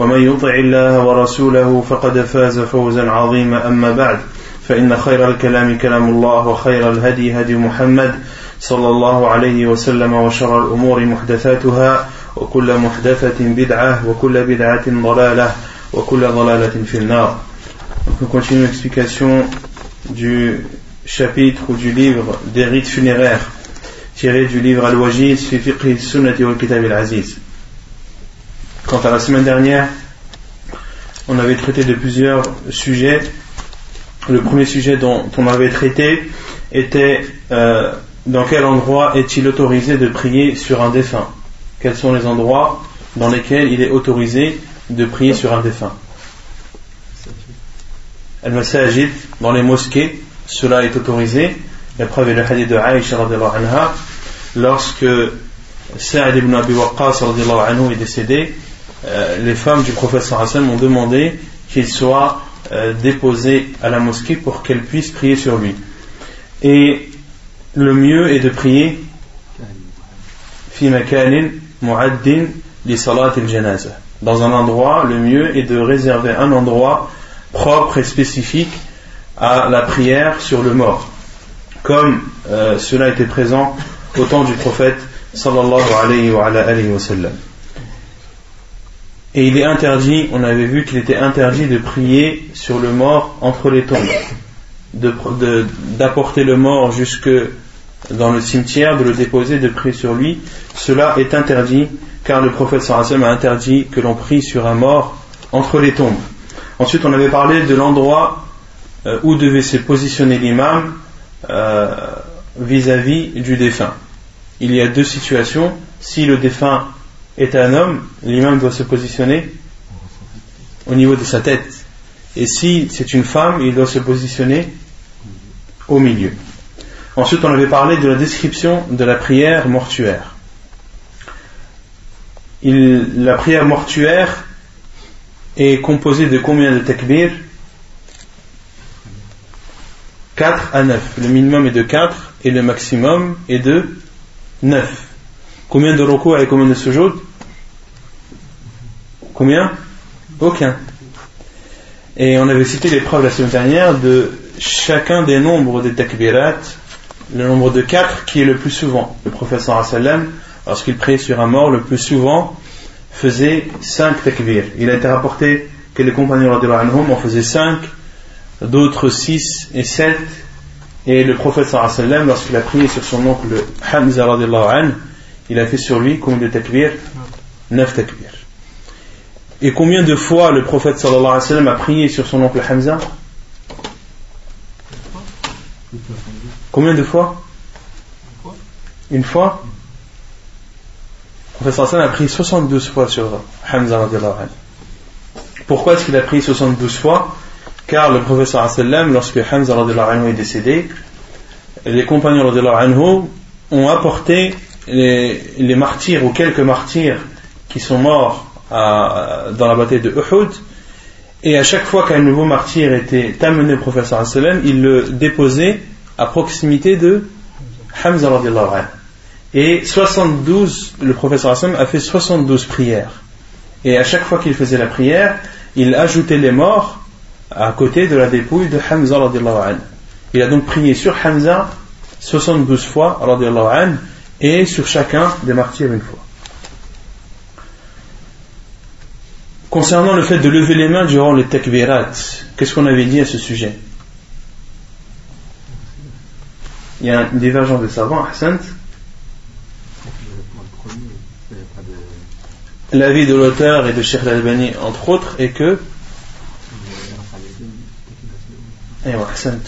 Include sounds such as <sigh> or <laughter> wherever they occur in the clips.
ومن يطع الله ورسوله فقد فاز فوزا عظيما أما بعد فإن خير الكلام كلام الله وخير الهدي هدي محمد صلى الله عليه وسلم وشر الأمور محدثاتها وكل محدثة بدعة وكل بدعة ضلالة وكل ضلالة في النار Donc, l'explication du chapitre ou du livre des rites funéraires tiré du livre Al-Wajiz fi fiqh sunnati wal kitab al-aziz. Quant à la semaine dernière, on avait traité de plusieurs sujets. Le premier sujet dont on avait traité était euh, dans quel endroit est-il autorisé de prier sur un défunt? Quels sont les endroits dans lesquels il est autorisé de prier sur un défunt? Al-Masajid, dans les mosquées, cela est autorisé. La preuve est le hadith de Aïcha anha, lorsque Sa'ad ibn Abi Waqqas anhu est décédé, euh, les femmes du prophète ont demandé qu'il soit euh, déposé à la mosquée pour qu'elles puissent prier sur lui. Et le mieux est de prier dans un endroit, le mieux est de réserver un endroit propre et spécifique à la prière sur le mort, comme euh, cela était présent au temps du prophète sallallahu alayhi wa, alayhi wa sallam. Et il est interdit, on avait vu qu'il était interdit de prier sur le mort entre les tombes, d'apporter le mort jusque dans le cimetière, de le déposer, de prier sur lui. Cela est interdit car le prophète sallam a interdit que l'on prie sur un mort entre les tombes. Ensuite, on avait parlé de l'endroit euh, où devait se positionner l'imam euh, vis-à-vis du défunt. Il y a deux situations. Si le défunt est un homme, l'imam doit se positionner au niveau de sa tête. Et si c'est une femme, il doit se positionner au milieu. Ensuite, on avait parlé de la description de la prière mortuaire. la prière mortuaire est composée de combien de takbir? 4 à 9. Le minimum est de 4 et le maximum est de 9. Combien de recours et combien de sujoud? Combien Aucun. Et on avait cité les preuves la semaine dernière de chacun des nombres des takbirat, le nombre de 4 qui est le plus souvent. Le professeur sallam, lorsqu'il priait sur un mort, le plus souvent faisait 5 takbir. Il a été rapporté que les compagnons en faisaient 5, d'autres 6 et 7. Et le prophète sallam, lorsqu'il a prié sur son oncle Hamza il a fait sur lui combien de takbir 9 takbir. Et combien de fois le prophète sallallahu alayhi wa sallam a prié sur son oncle Hamza? Combien de fois? Une fois? Le prophète sallallahu alayhi wa sallam a prié 72 fois sur Hamza Pourquoi est-ce qu'il a prié 72 fois? Car le prophète sallallahu alayhi wa sallam, lorsque Hamza est décédé, les compagnons ont apporté les martyrs ou quelques martyrs qui sont morts dans la bataille de Uhud. Et à chaque fois qu'un nouveau martyr était amené au professeur il le déposait à proximité de Hamza Et 72, le professeur a fait 72 prières. Et à chaque fois qu'il faisait la prière, il ajoutait les morts à côté de la dépouille de Hamza Il a donc prié sur Hamza 72 fois et sur chacun des martyrs une fois. Concernant le fait de lever les mains durant les takbirat, qu'est-ce qu'on avait dit à ce sujet? Il y a une divergence de savants, Hassan. L'avis de l'auteur et de Sheikh Al-Albani, entre autres, est que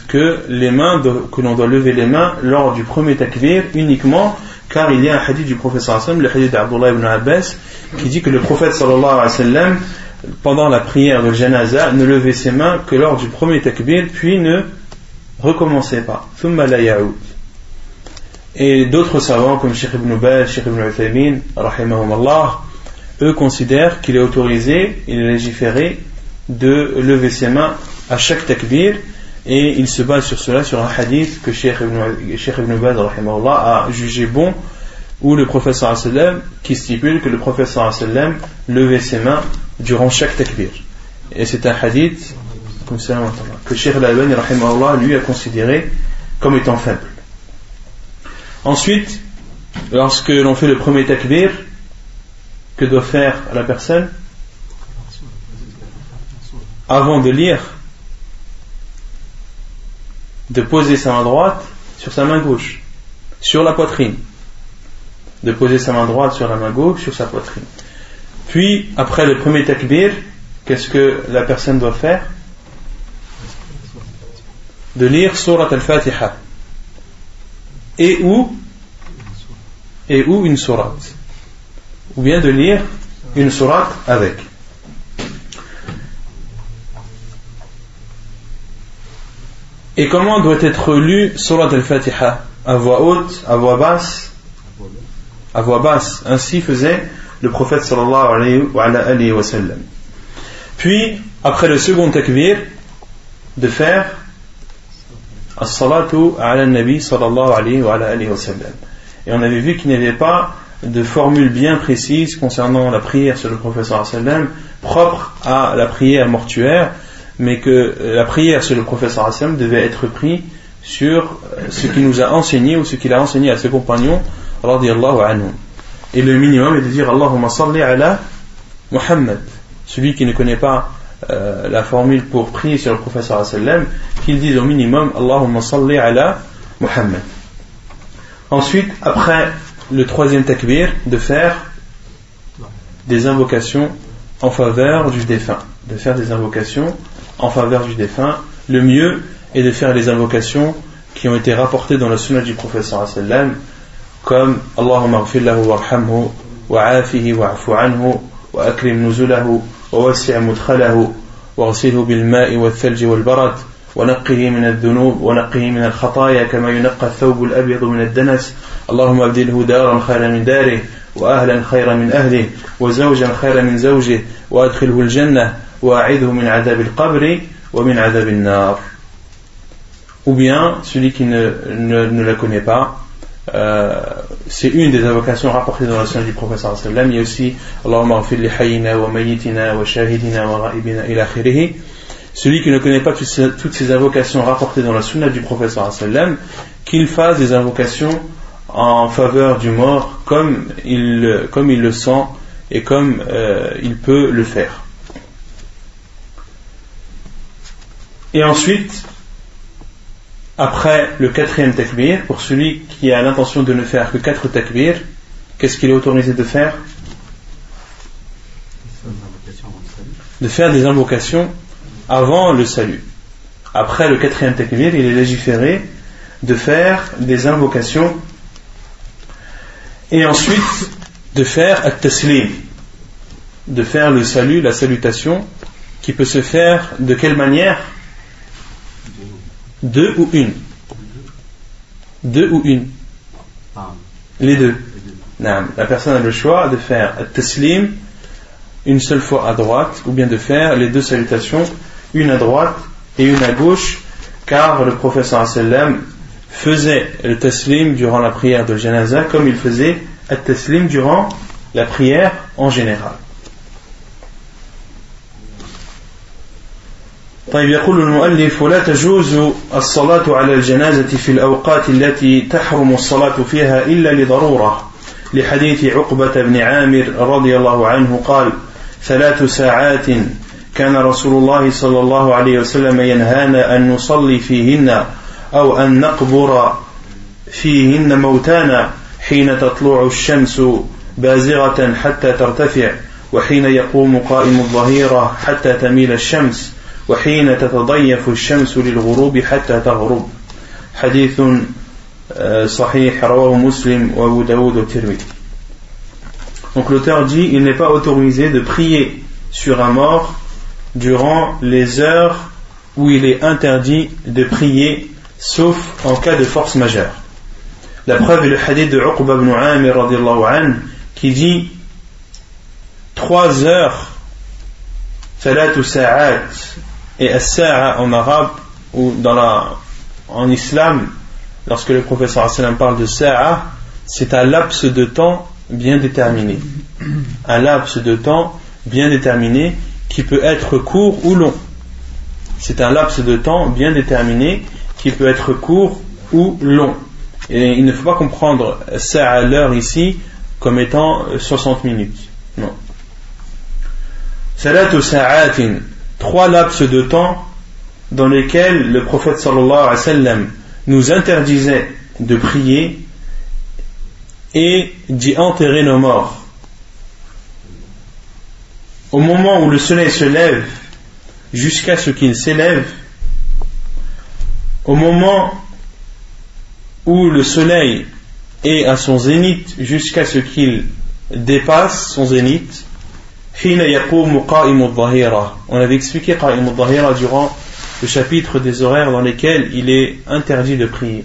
que les mains que l'on doit lever les mains lors du premier takbir uniquement car il y a un hadith du prophète le hadith d'Abdullah ibn Abbas qui dit que le prophète sallallahu alayhi wa sallam pendant la prière de janaza ne levait ses mains que lors du premier takbir puis ne recommençait pas. Et d'autres savants comme Sheikh ibn Baz, Sheikh ibn Uthaymin rahimahum eux considèrent qu'il est autorisé il est légiféré de lever ses mains à chaque takbir et il se base sur cela, sur un hadith que Sheikh Ibn, Sheikh Ibn Baz a jugé bon, où le professeur qui stipule que le professeur sallam levait ses mains durant chaque takbir. Et c'est un hadith que Sheikh Al-Albani lui a considéré comme étant faible. Ensuite, lorsque l'on fait le premier takbir, que doit faire la personne? Avant de lire de poser sa main droite sur sa main gauche, sur la poitrine. De poser sa main droite sur la main gauche, sur sa poitrine. Puis, après le premier takbir, qu'est-ce que la personne doit faire? De lire Surat al-Fatiha. Et où Et où une surat Ou bien de lire une surat avec. Et comment doit être lu Surat al-Fatiha? À voix haute, à voix basse? À voix basse. Ainsi faisait le prophète sallallahu alayhi wa sallam. Puis, après le second takbir, de faire As-salatu ala nabi sallallahu alayhi wa sallam. Et on avait vu qu'il n'y avait pas de formule bien précise concernant la prière sur le prophète sallallahu alayhi wa sallam, propre à la prière mortuaire, mais que la prière sur le professeur Hassan devait être prise sur ce qu'il nous a enseigné ou ce qu'il a enseigné à ses compagnons et le minimum est de dire Allahumma salli ala Muhammad. Celui qui ne connaît pas euh, la formule pour prier sur le professeur sallam qu'il dise au minimum Allahumma salli ala Muhammad. Ensuite après le troisième takbir de faire des invocations en faveur du défunt. De faire des invocations en faveur du défunt, le mieux est de faire les invocations qui ont été rapportées dans la sunna du professeur sallam comme Allahumma ghfir lahu warhamhu wa'afihi wa'afu anhu wa akrim nuzulahu wa wasi' mudkhalahu واغسله بالماء والثلج والبرد ونقه من الذنوب ونقه من الخطايا كما ينقى الثوب الأبيض من الدنس اللهم ابدله دارا خيرا من داره وأهلا خيرا من أهله وزوجا خيرا من زوجه وأدخله الجنة ou bien celui qui ne, ne, la connaît pas euh, c'est une des invocations rapportées dans la sunna du prophète sallam. Il y a aussi wa wa shahidina wa ila celui qui ne connaît pas toutes ces invocations rapportées dans la sunna du prophète sallam qu'il fasse des invocations en faveur du mort comme il, comme il le sent et comme euh, il peut le faire Et ensuite, après le quatrième takbir, pour celui qui a l'intention de ne faire que quatre takbir, qu'est-ce qu'il est autorisé de faire? De faire des invocations avant le salut. Après le quatrième takbir, il est légiféré de faire des invocations et ensuite de faire at-taslim, de faire le salut, la salutation, qui peut se faire de quelle manière? Deux ou une? Deux ou une? Les deux. La personne a le choix de faire taslim une seule fois à droite ou bien de faire les deux salutations, une à droite et une à gauche, car le professeur sallam faisait le taslim durant la prière de janaza comme il faisait le taslim durant la prière en général. طيب يقول المؤلف ولا تجوز الصلاة على الجنازة في الأوقات التي تحرم الصلاة فيها إلا لضرورة. لحديث عقبة بن عامر رضي الله عنه قال ثلاث ساعات كان رسول الله صلى الله عليه وسلم ينهانا أن نصلي فيهن أو أن نقبر فيهن موتانا حين تطلع الشمس بازغة حتى ترتفع وحين يقوم قائم الظهيرة حتى تميل الشمس. وحين تتضيف الشمس للغروب حتى تغرب حديث صحيح رواه مسلم وابو داود والترمذي Donc l'auteur dit il n'est pas autorisé de prier sur un mort durant les heures où il est interdit de prier sauf en cas de force majeure. La preuve est le hadith de Uqba ibn Amir an, qui dit trois heures salatu sa'at et as-sa'a en arabe ou dans la, en islam lorsque le professeur sallam parle de sa'a c'est un laps de temps bien déterminé. Un laps de temps bien déterminé qui peut être court ou long. C'est un laps de temps bien déterminé qui peut être court ou long. Et il ne faut pas comprendre sa'a l'heure ici comme étant 60 minutes. Non. Salatu sa'atin trois laps de temps dans lesquels le prophète sallallahu alayhi wa sallam nous interdisait de prier et d'y enterrer nos morts. Au moment où le soleil se lève jusqu'à ce qu'il s'élève, au moment où le soleil est à son zénith jusqu'à ce qu'il dépasse son zénith, on avait expliqué durant le chapitre des horaires dans lesquels il est interdit de prier.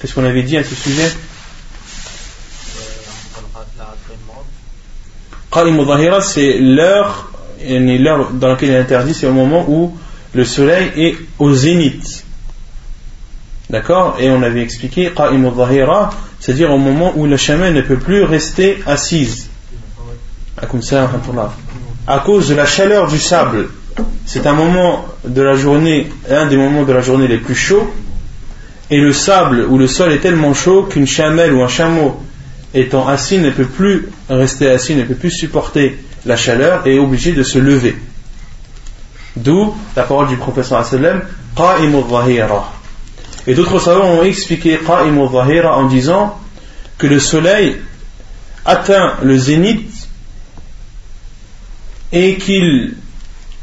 Qu'est-ce qu'on avait dit à ce sujet? c'est l'heure dans laquelle il est interdit, c'est au moment où le soleil est au zénith. D'accord? Et on avait expliqué c'est-à-dire au moment où le chemin ne peut plus rester assise à cause de la chaleur du sable. C'est un moment de la journée, un des moments de la journée les plus chauds, et le sable ou le sol est tellement chaud qu'une chamelle ou un chameau étant assis ne peut plus rester assis, ne peut plus supporter la chaleur et est obligé de se lever. D'où la parole du professeur sallam Et d'autres savants ont expliqué en disant que le soleil atteint le zénith et qu'il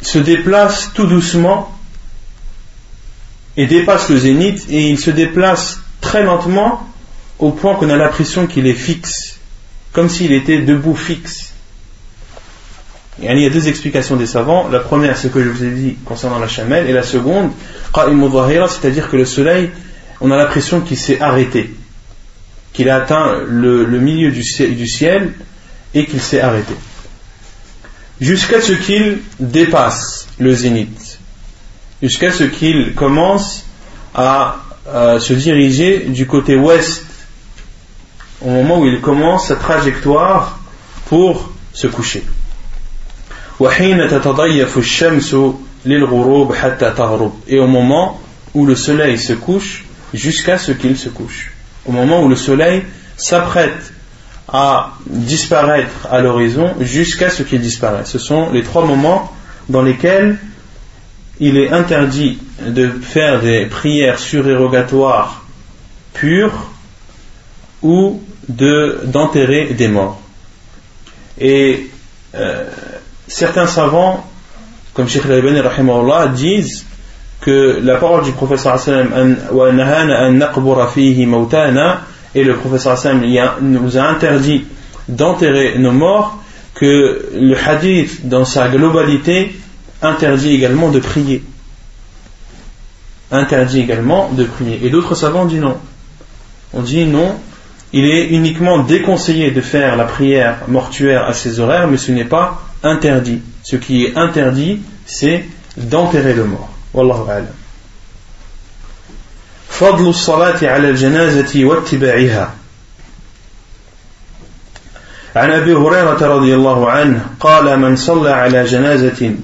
se déplace tout doucement et dépasse le zénith et il se déplace très lentement au point qu'on a l'impression qu'il est fixe, comme s'il était debout fixe. il y a deux explications des savants. La première, ce que je vous ai dit concernant la chamelle, et la seconde, c'est-à-dire que le soleil, on a l'impression qu'il s'est arrêté, qu'il a atteint le, milieu du ciel et qu'il s'est arrêté jusqu'à ce qu'il dépasse le zénith, jusqu'à ce qu'il commence à, se diriger du côté ouest, au moment où il commence sa trajectoire pour se coucher. Et au moment où le soleil se couche, jusqu'à ce qu'il se couche. Au moment où le soleil s'apprête à disparaître à l'horizon jusqu'à ce qu'il disparaisse. Ce sont les trois moments dans lesquels il est interdit de faire des prières surérogatoires pures ou d'enterrer des morts. Et euh, certains savants, comme Sheikh al disent que la parole du professeur sallam et le professeur Hassan nous a interdit d'enterrer nos morts, que le hadith dans sa globalité interdit également de prier. Interdit également de prier. Et d'autres savants disent non. On dit non, il est uniquement déconseillé de faire la prière mortuaire à ces horaires, mais ce n'est pas interdit. Ce qui est interdit, c'est d'enterrer le mort. Wallahu. فضل الصلاة على الجنازة واتباعها. عن أبي هريرة رضي الله عنه قال من صلى على جنازة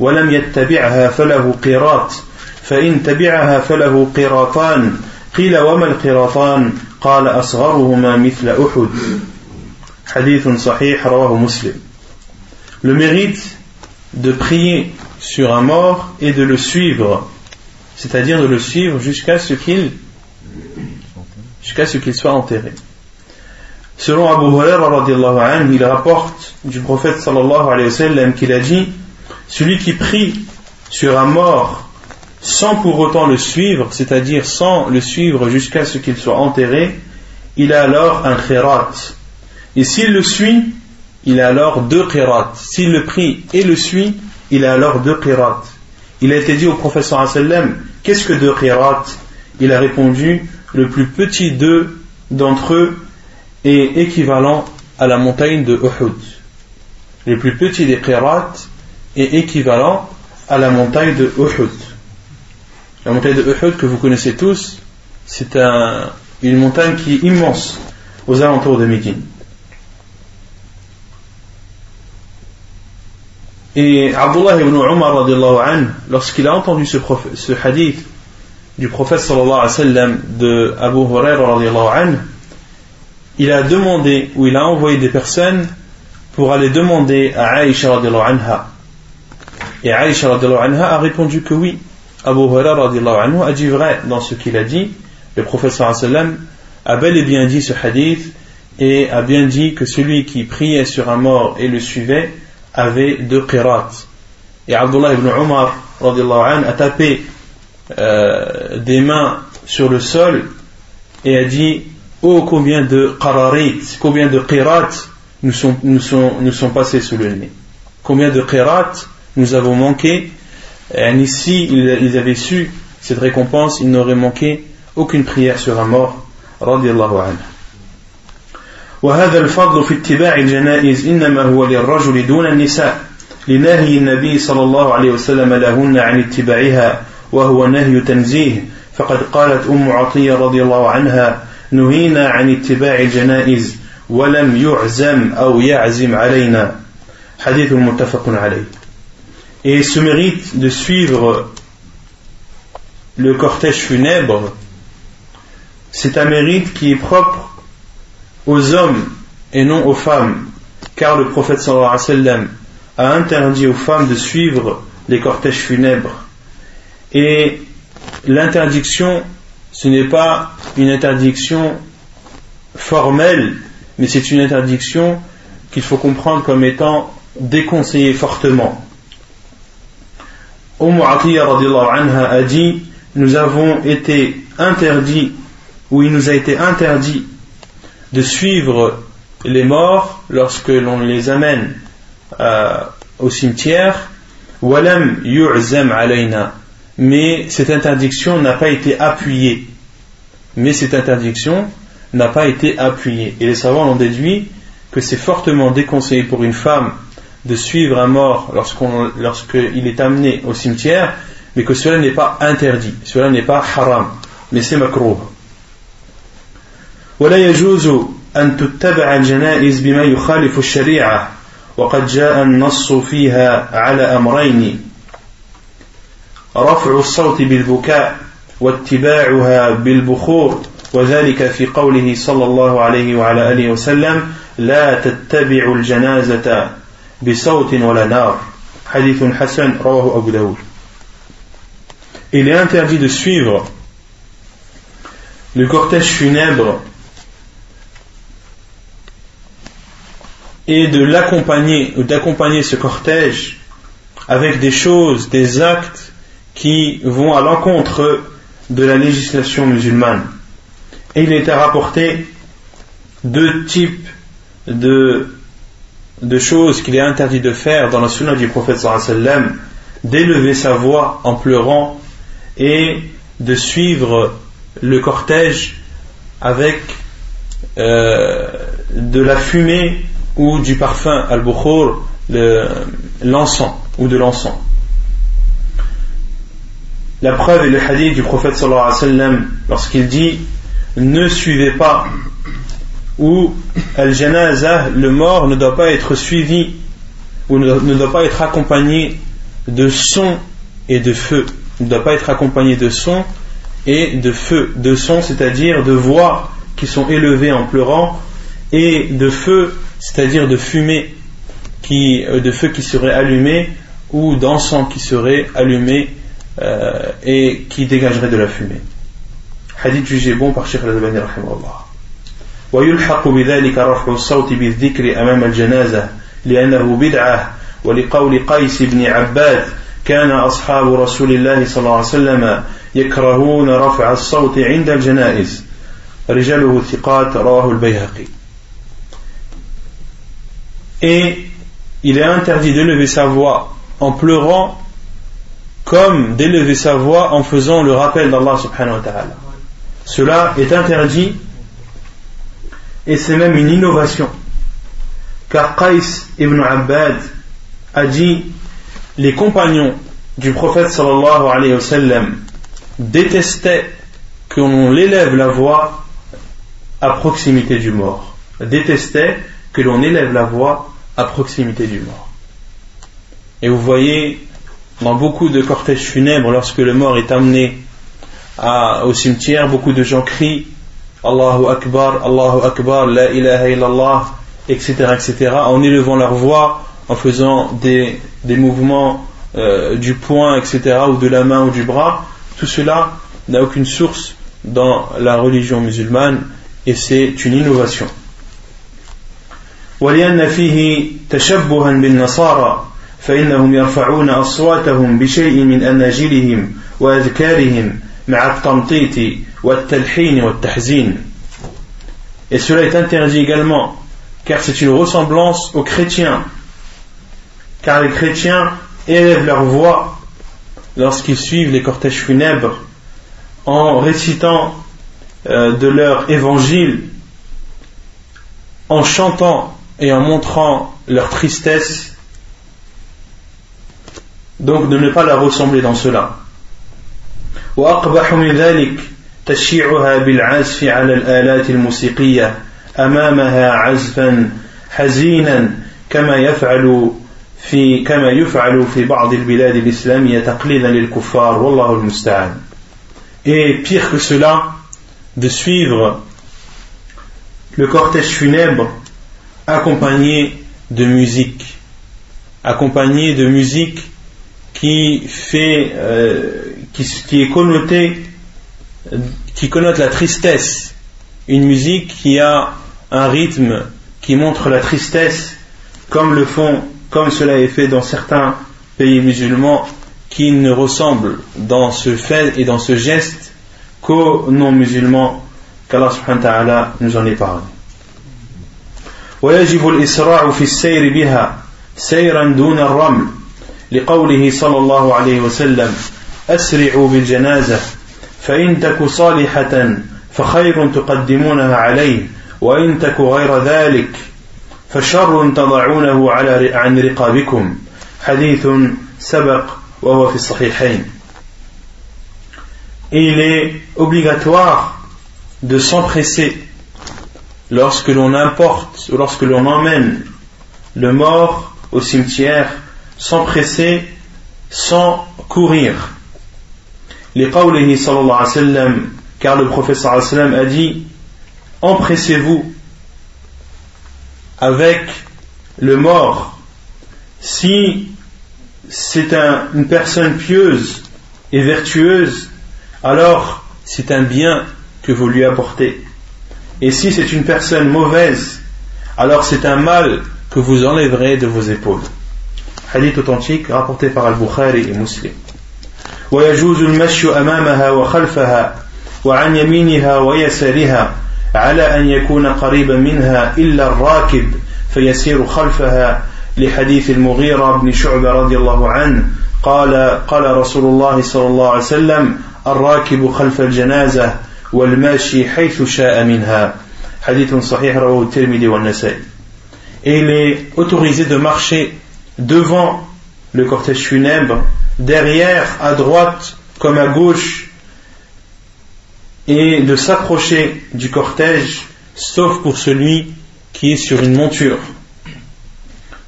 ولم يتبعها فله قيراط فإن تبعها فله قيراطان قيل وما القيراطان؟ قال أصغرهما مثل أحد. حديث صحيح رواه مسلم. Le mérite de prier sur un mort et de le suivre. C'est-à-dire de le suivre jusqu'à ce qu'il jusqu'à ce qu'il soit enterré. Selon Abu Hurairah, il rapporte du prophète sallallahu alayhi wa sallam qu'il a dit Celui qui prie sur un mort sans pour autant le suivre, c'est-à-dire sans le suivre jusqu'à ce qu'il soit enterré, il a alors un khirat. Et s'il le suit, il a alors deux khirat. S'il le prie et le suit, il a alors deux khirat. Il a été dit au prophète sallam Qu'est-ce que deux khirat Il a répondu Le plus petit d'eux d'entre eux est équivalent à la montagne de Uhud. Le plus petit des qirats est équivalent à la montagne de Uhud. La montagne de Uhud que vous connaissez tous, c'est une montagne qui est immense aux alentours de Médine. Et Abdullah ibn Umar, lorsqu'il a entendu ce, hadith du prophète sallallahu alayhi wa sallam de Abu Hurairah, il a demandé ou il a envoyé des personnes pour aller demander à Aïcha anha. Et Aïcha anha a répondu que oui. Abu Hurairah a dit vrai dans ce qu'il a dit. Le prophète a bel et bien dit ce hadith et a bien dit que celui qui priait sur un mort et le suivait avait deux qirats. Et Abdullah ibn Omar an, a tapé euh, des mains sur le sol et a dit Oh, combien de qararit, combien de qirats nous sont, passés sous le nez. Combien de qirats nous avons manqué. Et ici, ils, avaient su cette récompense, ils n'auraient manqué aucune prière sur un mort. Radiallahu anhu. وهذا الفضل في اتباع الجنائز إنما هو للرجل دون النساء لنهي النبي صلى الله عليه وسلم لهن عن اتباعها وهو نهي تنزيه. فقد قالت أم عطية رضي الله عنها نهينا عن اتباع الجنائز ولم يعزم أو يعزم علينا. حديث متفق عليه. Et ce mérite de suivre le cortège funèbre c'est un mérite qui est propre aux hommes et non aux femmes car le prophète sallallahu alayhi wa a interdit aux femmes de suivre les cortèges funèbres et l'interdiction ce n'est pas une interdiction formelle, mais c'est une interdiction qu'il faut comprendre comme étant déconseillée fortement. Umm anha a dit Nous avons été interdits, ou il nous a été interdit de suivre les morts lorsque l'on les amène euh, au cimetière. Walam yu'zam alayna mais cette interdiction n'a pas été appuyée. Mais cette interdiction n'a pas été appuyée. Et les savants ont déduit que c'est fortement déconseillé pour une femme de suivre un mort lorsqu'il est amené au cimetière, mais que cela n'est pas interdit, cela n'est pas haram, mais c'est makruh. ولا يجوز أن تتبع الجنائز بما يخالف الشريعة وقد جاء النص فيها على أمرين. رفع الصوت بالبكاء واتباعها بالبخور وذلك في قوله صلى الله عليه وعلى آله وسلم لا تتبع الجنازة بصوت ولا نار حديث حسن رواه أبو داود. Il est interdit de suivre le cortège funèbre et de l'accompagner ou d'accompagner ce cortège avec des choses, des actes qui vont à l'encontre de la législation musulmane. Et il est à rapporter deux types de, de choses qu'il est interdit de faire dans la sunna du prophète sallam, d'élever sa voix en pleurant et de suivre le cortège avec euh, de la fumée ou du parfum al-bukhur, l'encens ou de l'encens. La preuve est le hadith du prophète sallallahu alayhi wa lorsqu'il dit ne suivez pas ou al-janaza, le mort ne doit pas être suivi ou ne doit pas être accompagné de son et de feu. Il ne doit pas être accompagné de son et de feu. De son, c'est-à-dire de voix qui sont élevées en pleurant, et de feu, c'est-à-dire de fumée qui, euh, de feu qui serait allumé ou d'encens qui serait allumé euh, et qui dégagerait de la fumée. Hadith jugé bon par Sheikh Al-Albani ويلحق بذلك رفع الصوت بالذكر أمام الجنازة لأنه بدعة ولقول قيس بن عباد كان أصحاب رسول الله صلى الله عليه وسلم يكرهون رفع الصوت عند الجنائز رجاله الثقات رواه البيهقي et il est interdit d'élever sa voix en pleurant comme d'élever sa voix en faisant le rappel d'Allah subhanahu wa ta'ala. Cela est interdit et c'est même une innovation. Car Qais ibn Abbad a dit les compagnons du prophète sallallahu alayhi wa détestaient qu'on élève la voix à proximité du mort. Détestaient que l'on élève la voix à proximité du mort. Et vous voyez, dans beaucoup de cortèges funèbres, lorsque le mort est amené au cimetière, beaucoup de gens crient Allahu Akbar, Allahu Akbar, La ilaha illallah, etc., etc., en élevant leur voix, en faisant des, mouvements euh, du poing, etc., ou de la main ou du bras. Tout cela n'a aucune source dans la religion musulmane et c'est une innovation. ولأن فيه تشبها بالنصارى فإنهم يرفعون أصواتهم بشيء من أناجلهم وأذكارهم مع التمطيط والتلحين والتحزين Et cela est interdit également, car c'est une ressemblance aux chrétiens. Car les chrétiens élèvent leur voix lorsqu'ils suivent les cortèges funèbres en récitant euh, de leur évangile, en chantant et en montrant leur tristesse, donc de ne pas la ressembler dans cela. وأقبح من ذلك تشيعها بالعزف على الآلات الموسيقية أمامها عزفا حزينا كما يفعل في كما يفعل في بعض البلاد الإسلامية تقليدا للكفار والله المستعان. Et pire que cela, de suivre le cortège funèbre accompagné de musique, accompagné de musique qui fait, euh, qui, est connotée, qui connote la tristesse, une musique qui a un rythme qui montre la tristesse, comme le font, comme cela est fait dans certains pays musulmans, qui ne ressemblent dans ce fait et dans ce geste qu'aux non-musulmans qu'Allah subhanahu wa ta'ala nous en parlé. ويجب الإسراع في السير بها سيرا دون الرمل لقوله صلى الله عليه وسلم أسرعوا بالجنازة فإن تك صالحة فخير تقدمونها عليه وإن تك غير ذلك فشر تضعونه على عن رقابكم حديث سبق وهو في الصحيحين. Il est obligatoire de s'empresser lorsque l'on importe ou lorsque l'on emmène le mort au cimetière s'empresser sans courir. Les qawlihi sallallahu alayhi wa sallam, car le prophète sallallahu alayhi a dit Empressez-vous avec le mort. Si c'est un, une personne pieuse et vertueuse, alors c'est un bien que vous lui apportez. Et si c'est une personne mauvaise, alors c'est un mal que vous enlèverez de vos épaules. Hadith authentique rapporté par Al-Bukhari et Muslim. ويجوز المشي أمامها وخلفها وعن يمينها ويسارها على أن يكون قريبا منها إلا الراكب فيسير خلفها لحديث المغيرة بن شعبة رضي الله عنه قال قال رسول الله صلى الله عليه وسلم الراكب خلف الجنازة والماشي حيث شاء منها حديث صحيح رواه الترمذي والنسائي Et il est autorisé de marcher devant le cortège funèbre, derrière, à droite comme à gauche, et de s'approcher du cortège, sauf pour celui qui est sur une monture.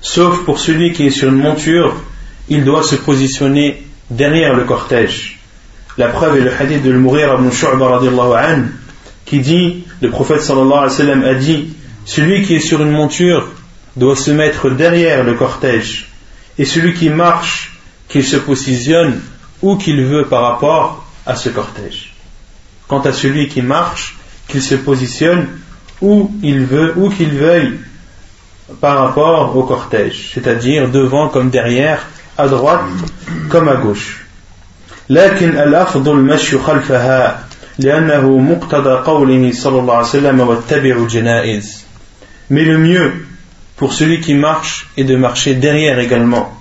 Sauf pour celui qui est sur une monture, il doit se positionner derrière le cortège. La preuve est le hadith de Mourir ibn Shu'ba qui dit, le prophète sallallahu alayhi wa a dit, celui qui est sur une monture doit se mettre derrière le cortège, et celui qui marche, qu'il se positionne où qu'il veut par rapport à ce cortège. Quant à celui qui marche, qu'il se positionne où il veut, où qu'il veuille par rapport au cortège, c'est-à-dire devant comme derrière, à droite comme à gauche. لكن الأفضل المشي خلفها لأنه مقتضى قوله صلى الله عليه وسلم واتبعوا الجنائز Mais le mieux pour celui qui marche est de marcher derrière également.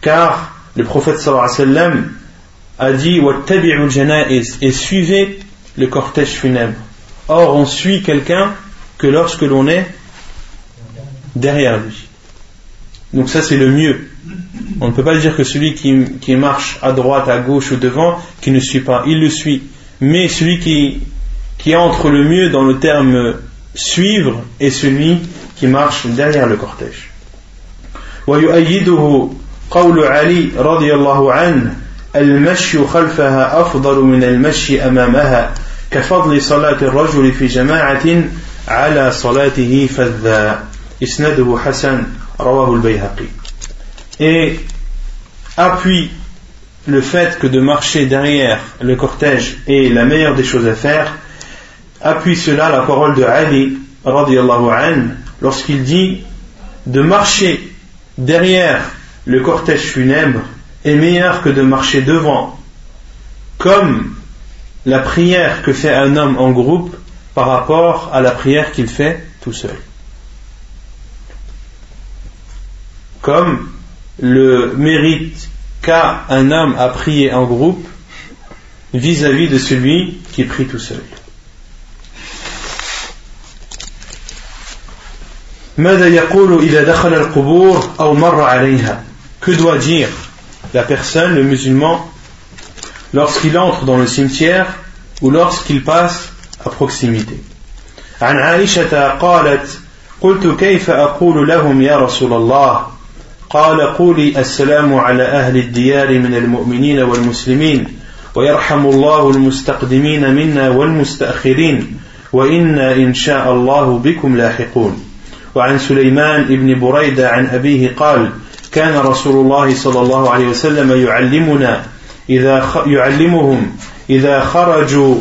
Car le prophète sallallahu alayhi wa sallam a dit واتبعوا الجنائز et suivez le cortège funèbre. Or on suit quelqu'un que lorsque l'on est derrière lui. Donc ça c'est le mieux. On ne peut pas dire que celui qui, qui, marche à droite, à gauche ou devant, qui ne suit pas, il le suit. Mais celui qui, qui entre le mieux dans le terme suivre est celui qui marche derrière le cortège. ويؤيده قول علي رضي الله عنه المشي خلفها أفضل من المشي أمامها كفضل صلاة الرجل في جماعة على صلاته فذا إسناده حسن رواه البيهقي et appuie le fait que de marcher derrière le cortège est la meilleure des choses à faire, appuie cela la parole de Ali lorsqu'il dit de marcher derrière le cortège funèbre est meilleur que de marcher devant, comme la prière que fait un homme en groupe par rapport à la prière qu'il fait tout seul le mérite qu'a un homme à prier en groupe vis-à-vis de celui qui prie tout seul. Que doit dire la personne, le musulman, lorsqu'il entre dans le cimetière ou lorsqu'il passe à proximité عن عائشة قالت قلت كيف أقول لهم يا رسول الله قال قولي السلام على أهل الديار من المؤمنين والمسلمين ويرحم الله المستقدمين منا والمستأخرين وإنا إن شاء الله بكم لاحقون. وعن سليمان بن بريدة عن أبيه قال كان رسول الله صلى الله عليه وسلم يعلمنا إذا يعلمهم إذا خرجوا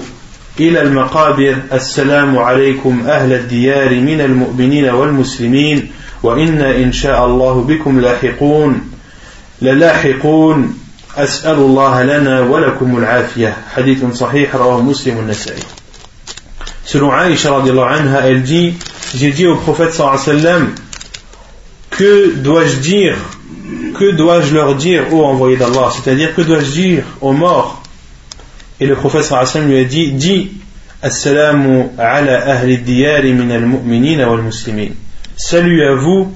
إلى المقابر السلام عليكم أهل الديار من المؤمنين والمسلمين وإنا إن شاء الله بكم لاحقون للاحقون أسأل الله لنا ولكم العافية حديث صحيح رواه مسلم النسائي Selon Aïcha anha, elle dit J'ai dit au prophète sallam Que dois-je dire Que dois-je leur dire, ô envoyé d'Allah C'est-à-dire, que dois-je dire aux morts Et le prophète sallam lui a dit Dis Assalamu ala ahli diyari min al-mu'minina wal muslimin Salut à vous,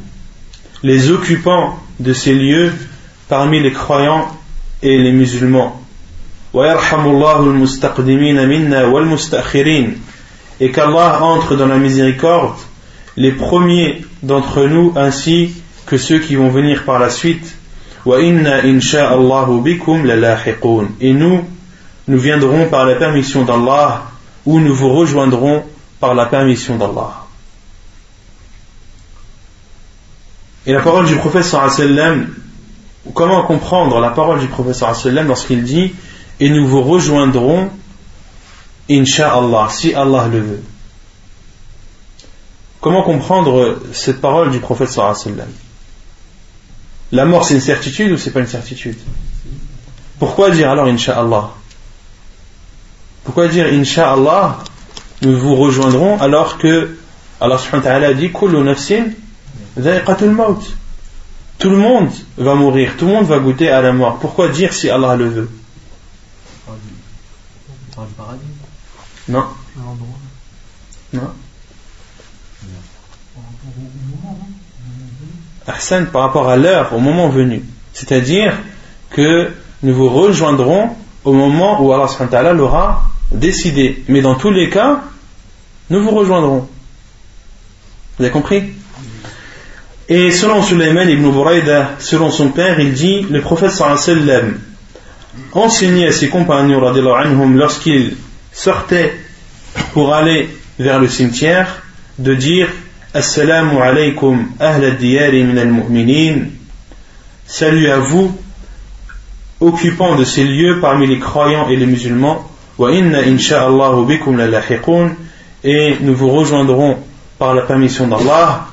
les occupants de ces lieux parmi les croyants et les musulmans. Et qu'Allah entre dans la miséricorde les premiers d'entre nous ainsi que ceux qui vont venir par la suite. Et nous, nous viendrons par la permission d'Allah ou nous vous rejoindrons par la permission d'Allah. Et la parole du prophète sallam, comment comprendre la parole du prophète sallam lorsqu'il dit et nous vous rejoindrons insha'Allah si Allah le veut. Comment comprendre cette parole du prophète sallam? La mort c'est une certitude ou c'est pas une certitude? Pourquoi dire alors insha'Allah Pourquoi dire insha'Allah nous vous rejoindrons alors que Allah subhanahu wa ta'ala dit kullu nafsin tout le monde va mourir, tout le monde va goûter à la mort. Pourquoi dire si Allah le veut? Non. Non. Par rapport à l'heure, au moment venu. C'est-à-dire que nous vous rejoindrons au moment où Allah l'aura décidé. Mais dans tous les cas, nous vous rejoindrons. Vous avez compris? Et selon Sulayman ibn Buraida, selon son père, il dit le prophète sallam enseignait à ses compagnons lorsqu'ils sortaient pour aller vers le cimetière de dire Assalamu alaykum ahla diyari min al-mu'minin. Salut à vous, occupants de ces lieux parmi les croyants et les musulmans. Wa inna insha'Allahu bikum la Et nous vous rejoindrons par la permission d'Allah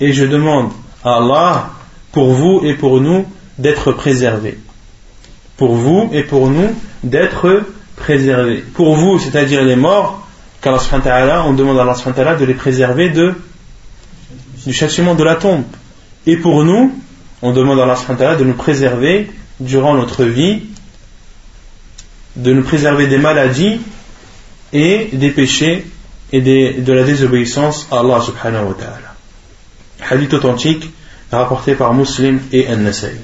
et je demande à Allah pour vous et pour nous d'être préservés. Pour vous et pour nous d'être préservés. Pour vous c'est-à-dire les morts qu'Allah on demande à Allah de les préserver de, du châtiment de la tombe. Et pour nous on demande à Allah de nous préserver durant notre vie de nous préserver des maladies et des péchés et de la désobéissance à Allah subhanahu wa ta'ala. Hadith authentique rapporté par Muslim et An-Nasai.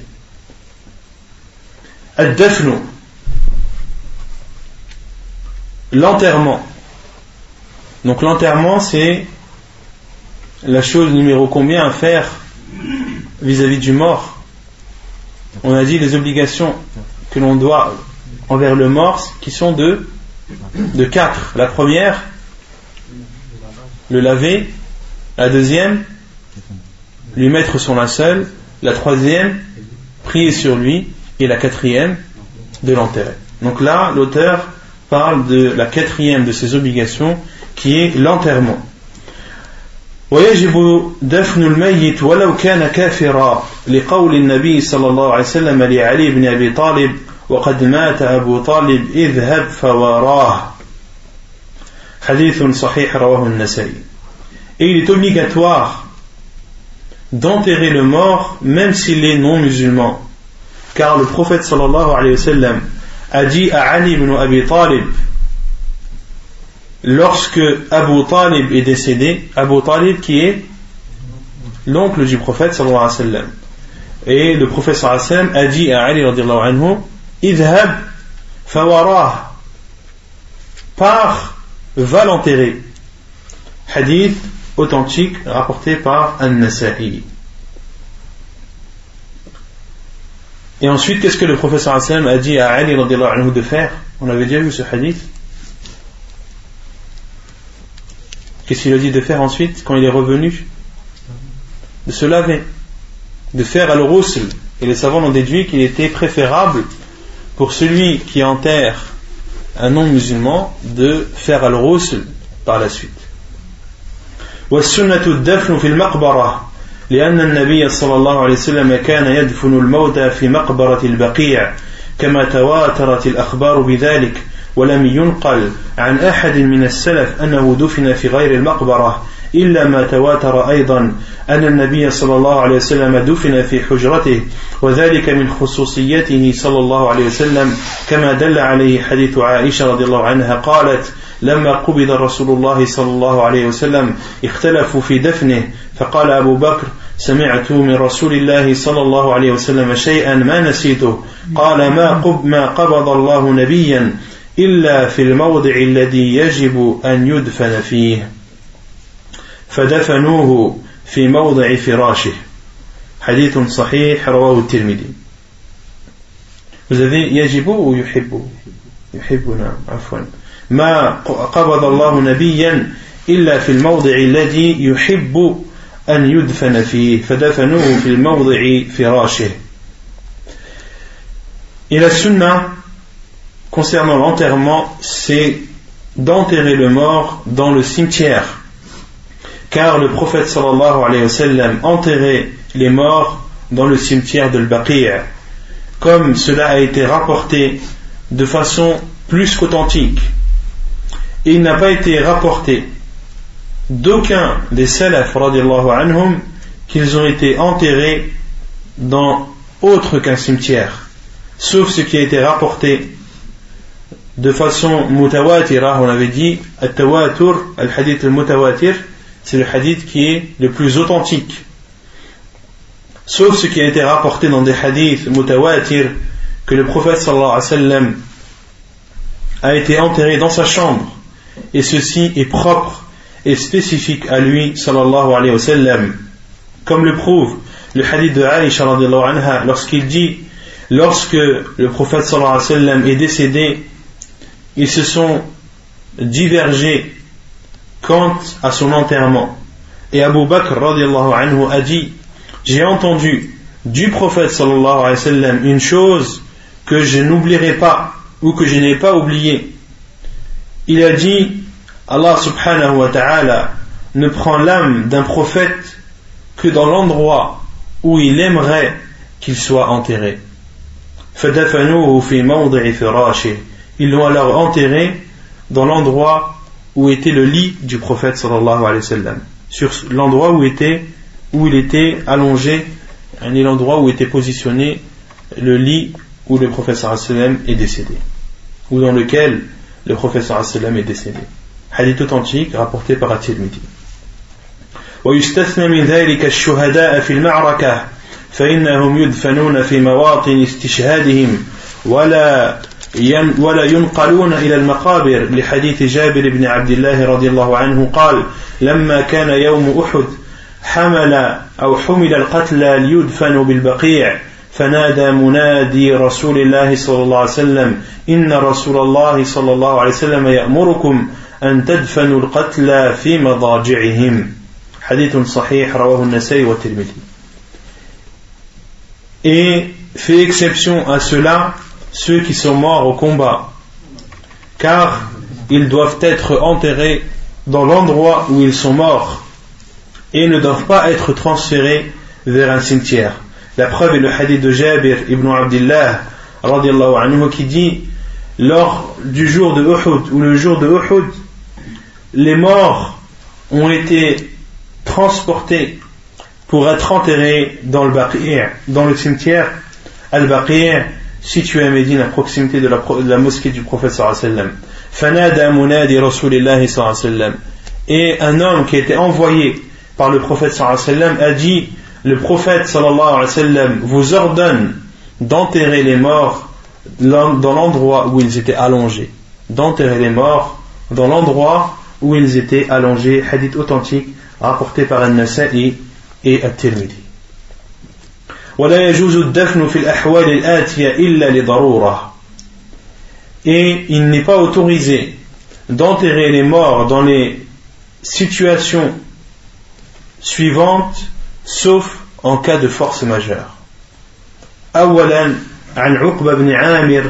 Ad-Dafnu, l'enterrement. Donc l'enterrement c'est la chose numéro combien à faire vis-à-vis -vis du mort. On a dit les obligations que l'on doit envers le mort qui sont de, de quatre. La première, le laver. La deuxième, lui mettre son linceul. La troisième, prier sur lui. Et la quatrième, de l'enterrer. Donc là, l'auteur parle de la quatrième de ses obligations qui est l'enterrement. ويجب دفن الميت ولو كان كافرا لقول النبي صلى الله عليه وسلم لعلي بن ابي طالب وقد مات ابو طالب اذهب فوراه Hadith sahih Et il est obligatoire d'enterrer le mort même s'il est non musulman. Car le prophète sallallahu alayhi wa sallam a dit à Ali ibn Abi Talib lorsque Abu Talib est décédé, Abu Talib qui est l'oncle du prophète sallallahu alayhi wa sallam. Et le prophète sallallahu alayhi wa sallam a dit à Ali radiallahu anhu Idhab fawarah par va l'enterrer. Hadith authentique rapporté par An-Nasa'i. Et ensuite, qu'est-ce que le professeur Hassan a dit à Ali anhu de faire? On avait déjà vu ce hadith. Qu'est-ce qu'il a dit de faire ensuite quand il est revenu? De se laver, de faire al-rusl. Et les savants ont déduit qu'il était préférable pour celui qui enterre un non-musulman de faire al-rusl par la suite. والسنة الدفن في المقبرة لأن النبي صلى الله عليه وسلم كان يدفن الموتى في مقبرة البقيع كما تواترت الأخبار بذلك ولم ينقل عن أحد من السلف أنه دفن في غير المقبرة إلا ما تواتر أيضا أن النبي صلى الله عليه وسلم دفن في حجرته وذلك من خصوصيته صلى الله عليه وسلم كما دل عليه حديث عائشة رضي الله عنها قالت لما قبض رسول الله صلى الله عليه وسلم اختلفوا في دفنه فقال أبو بكر سمعت من رسول الله صلى الله عليه وسلم شيئا ما نسيته قال ما قب ما قبض الله نبيا إلا في الموضع الذي يجب أن يدفن فيه. فدفنوه في موضع فراشه حديث صحيح رواه الترمذي Vous avez يجب ou يحب يحب نعم عفوا ما قبض الله نبيا إلا في الموضع الذي يحب أن يدفن فيه فدفنوه في الموضع فراشه Et la sunna concernant l'enterrement, c'est d'enterrer le mort dans le cimetière. car le prophète sallallahu alayhi wa sallam enterrait les morts dans le cimetière de l'Baqi' comme cela a été rapporté de façon plus qu'authentique. Il n'a pas été rapporté d'aucun des salaf anhum qu'ils ont été enterrés dans autre qu'un cimetière. Sauf ce qui a été rapporté de façon mutawatira on avait dit al-tawatur al-hadith al-mutawatir c'est le hadith qui est le plus authentique. Sauf ce qui a été rapporté dans des hadiths mutawatir que le prophète sallallahu alayhi wa sallam a été enterré dans sa chambre. Et ceci est propre et spécifique à lui sallallahu alayhi wa sallam. Comme le prouve le hadith de Aisha anha lorsqu'il dit lorsque le prophète sallallahu alayhi wa sallam est décédé ils se sont divergés quant à son enterrement. Et Abu Bakr anhu a dit j'ai entendu du prophète sallallahu alayhi wa une chose que je n'oublierai pas ou que je n'ai pas oublié il a dit Allah subhanahu wa ta'ala ne prend l'âme d'un prophète que dans l'endroit où il aimerait qu'il soit enterré. Ils l'ont alors enterré dans l'endroit où était le lit du prophète sallallahu alayhi wa sallam. Sur l'endroit où, était, où il était allongé, l'endroit où était positionné le lit où le prophète sallallahu alayhi wa sallam est décédé. Ou dans lequel le prophète sallallahu alayhi wa sallam est décédé. Hadith authentique rapporté par At-Tirmidhi. ويستثنى من ذلك الشهداء في المعركة فإنهم يدفنون في مواطن استشهادهم ولا ولا ينقلون إلى المقابر لحديث جابر بن عبد الله رضي الله عنه قال لما كان يوم أحد حمل أو حمل القتلى ليدفنوا بالبقيع فنادى منادي رسول الله صلى الله عليه وسلم إن رسول الله صلى الله عليه وسلم يأمركم أن تدفنوا القتلى في مضاجعهم. حديث صحيح رواه النسائي والترمذي. Et fait exception à cela ceux qui sont morts au combat, car ils doivent être enterrés dans l'endroit où ils sont morts et ne doivent pas être transférés vers un cimetière. La preuve est le hadith de Jabir ibn Abdullah anhu, qui dit lors du jour de Uhud ou le jour de Uhud, les morts ont été transportés pour être enterrés dans le dans le cimetière Al-Baqi' situé à Médine à proximité de la, mosquée du prophète sallallahu et un homme qui été envoyé par le prophète sallallahu a dit le prophète sallallahu vous ordonne d'enterrer les morts dans l'endroit où ils étaient allongés. D'enterrer les morts dans l'endroit où ils étaient allongés. Hadith authentique rapporté par An-Nasa'i et At-Tirmidhi et il n'est pas autorisé d'enterrer les morts dans les situations suivantes sauf en cas de force majeure. أولا عن عقبة بن عامر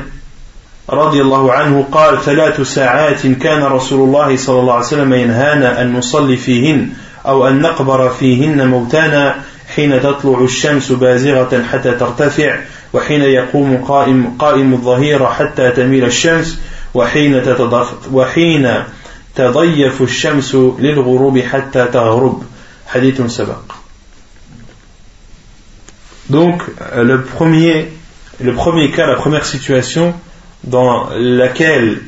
رضي الله عنه قال ثلاث ساعات كان رسول الله صلى الله عليه وسلم ينهانا أن نصلي فيهن أو أن نقبر فيهن موتانا حين تطلع الشمس بازغة حتى ترتفع وحين يقوم قائم, قائم الظهيرة حتى تميل الشمس وحين, وحين تضيف الشمس للغروب حتى تغرب حديث سبق Donc, le premier, le premier cas, la première situation dans laquelle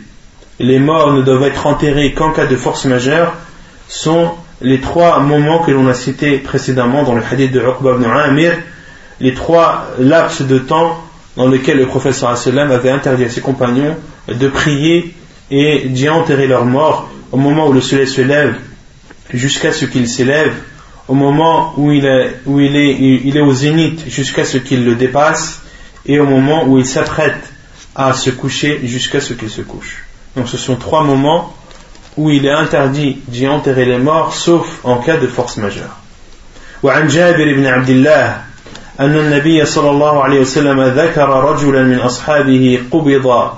les morts ne doivent être enterrés qu'en cas de force majeure sont les trois moments que l'on a cités précédemment dans le hadith de Uqba ibn Amir, les trois laps de temps dans lesquels le professeur sallam avait interdit à ses compagnons de prier et d'y enterrer leurs morts au moment où le soleil se lève jusqu'à ce qu'il s'élève, au moment où il est, où il est, il est au zénith jusqu'à ce qu'il le dépasse et au moment où il s'apprête à se coucher jusqu'à ce qu'il se couche. Donc ce sont trois moments où il est interdit d'y enterrer les morts sauf en cas de force majeure. وعن جابر بن عبد الله أن النبي صلى الله عليه وسلم ذكر رجلا من أصحابه قبض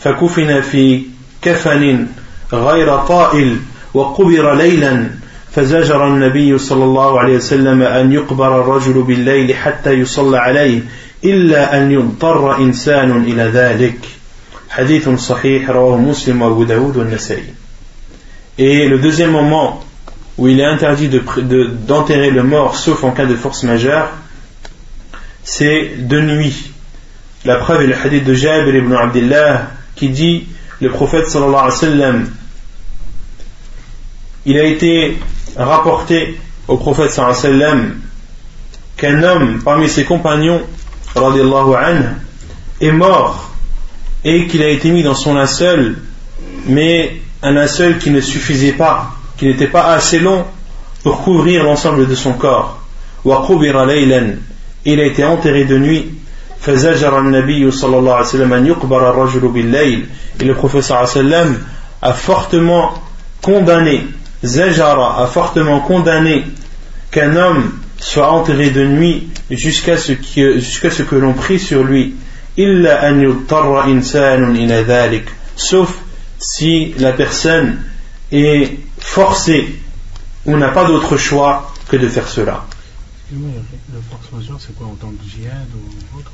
فكفن في كفن غير طائل وقبر ليلا فزجر النبي صلى الله عليه وسلم أن يقبر الرجل بالليل حتى يصلى عليه إلا أن يضطر إنسان إلى ذلك حديث صحيح رواه مسلم وأبو داود والنسائي Et le deuxième moment où il est interdit d'enterrer le mort sauf en cas de force majeure, c'est de nuit. La preuve est le hadith de Jabir ibn Abdullah qui dit le prophète sallallahu alayhi wa sallam il a été rapporté au prophète sallallahu alayhi wa sallam qu'un homme parmi ses compagnons anhu, est mort et qu'il a été mis dans son linceul mais un linceul qui ne suffisait pas, qui n'était pas assez long pour couvrir l'ensemble de son corps. Il a été enterré de nuit. Et le professeur a fortement condamné, a fortement condamné qu'un homme soit enterré de nuit jusqu'à ce que, jusqu'à ce que l'on prie sur lui. Sauf si la personne est forcé on n'a pas d'autre choix que de faire cela. La force majeure, c'est quoi en tant que djihad ou autre?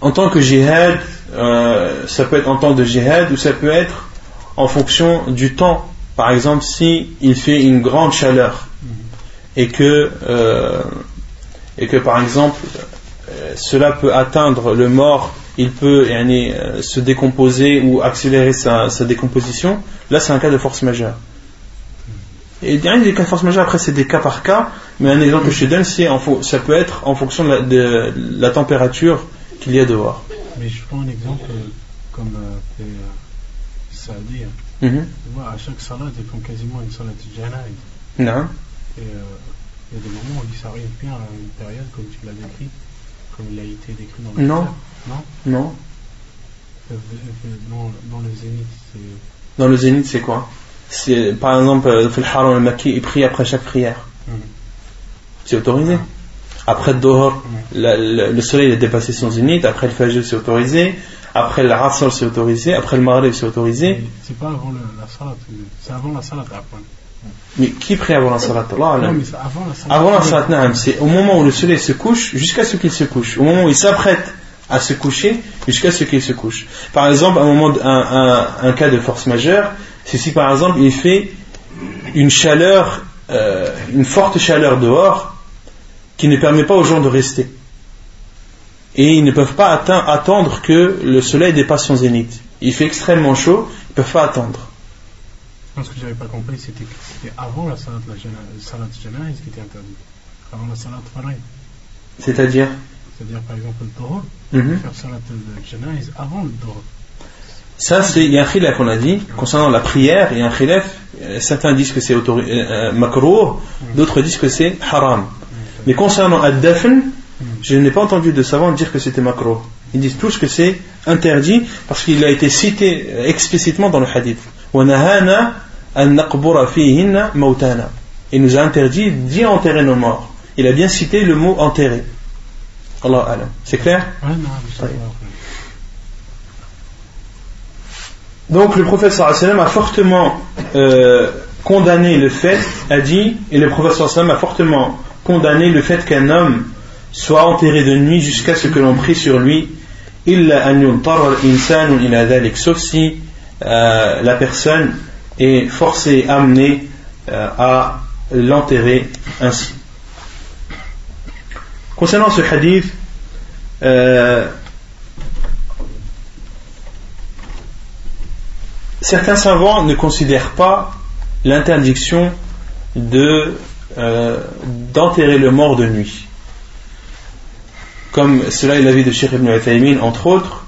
En tant que djihad, euh, ça peut être en tant que djihad ou ça peut être en fonction du temps. Par exemple, si il fait une grande chaleur mhm. et que euh, et que par exemple euh, cela peut atteindre le mort, il peut se décomposer ou accélérer sa décomposition, là c'est un cas de force majeure. Et il y a des cas de force majeure, après c'est des cas par cas, mais un exemple que je te donne, c'est ça peut être en fonction de la, température qu'il y a dehors. Mais je prends un exemple euh, comme euh, fait euh, Saadi. Hein. Mm à chaque salade, ils font quasiment une salade de janaïd. Non. Et euh, il y a des moments où il s'arrive bien à une période comme tu l'as décrit, comme il a été décrit dans le Non. Non Non. Dans, dans le zénith, c'est. Dans le zénith, c'est quoi? Par exemple, le haram al-Makki, il prie après chaque prière. Mhm. C'est autorisé. Après le Dohor, le, soleil a dépassé son zénith. Après le Fajr, c'est autorisé. Après le Asr, c'est autorisé. Après le Maghrib, c'est autorisé. C'est pas avant la salat. C'est avant la salat Mais qui prie avant la salat Non, mais c'est avant la salat. Avant la salat, c'est au moment où le soleil se couche jusqu'à ce qu'il se couche. Au moment où il s'apprête à se coucher jusqu'à ce qu'il se couche. Par exemple, un, moment, un, un cas de force majeure, c'est si par exemple il fait une chaleur, euh, une forte chaleur dehors qui ne permet pas aux gens de rester. Et ils ne peuvent pas attendre que le soleil dépasse son zénith. Il fait extrêmement chaud, ils ne peuvent pas attendre. Ce que j'avais pas compris, c'était avant la salat janaïs qui était interdite. Avant la salat farid. C'est-à-dire? C'est-à-dire par exemple le taureau, mm faire salat avant le taureau. Ça, c'est, il y a un khilaf, on a dit, concernant la prière, il y a un khilaf, euh, certains disent que c'est euh, euh, makruh, d'autres disent que c'est haram. Mais concernant ad-dafn, je n'ai pas entendu de savants dire que c'était makruh. Ils disent tous que c'est interdit parce qu'il a été cité explicitement dans le hadith. Il nous a interdit d'y enterrer nos morts. Il a bien cité le mot enterrer. Allah C'est clair? Donc le professeur a fortement euh, condamné le fait, a dit, et le professeur a fortement condamné le fait qu'un homme soit enterré de nuit jusqu'à ce que l'on prie sur lui, sauf si euh, la personne est forcée, amenée euh, à l'enterrer ainsi. Concernant ce hadith, certains savants ne considèrent pas l'interdiction de euh, d'enterrer le mort de nuit. Comme cela est l'avis de Sheikh ibn Uthaymin, entre autres,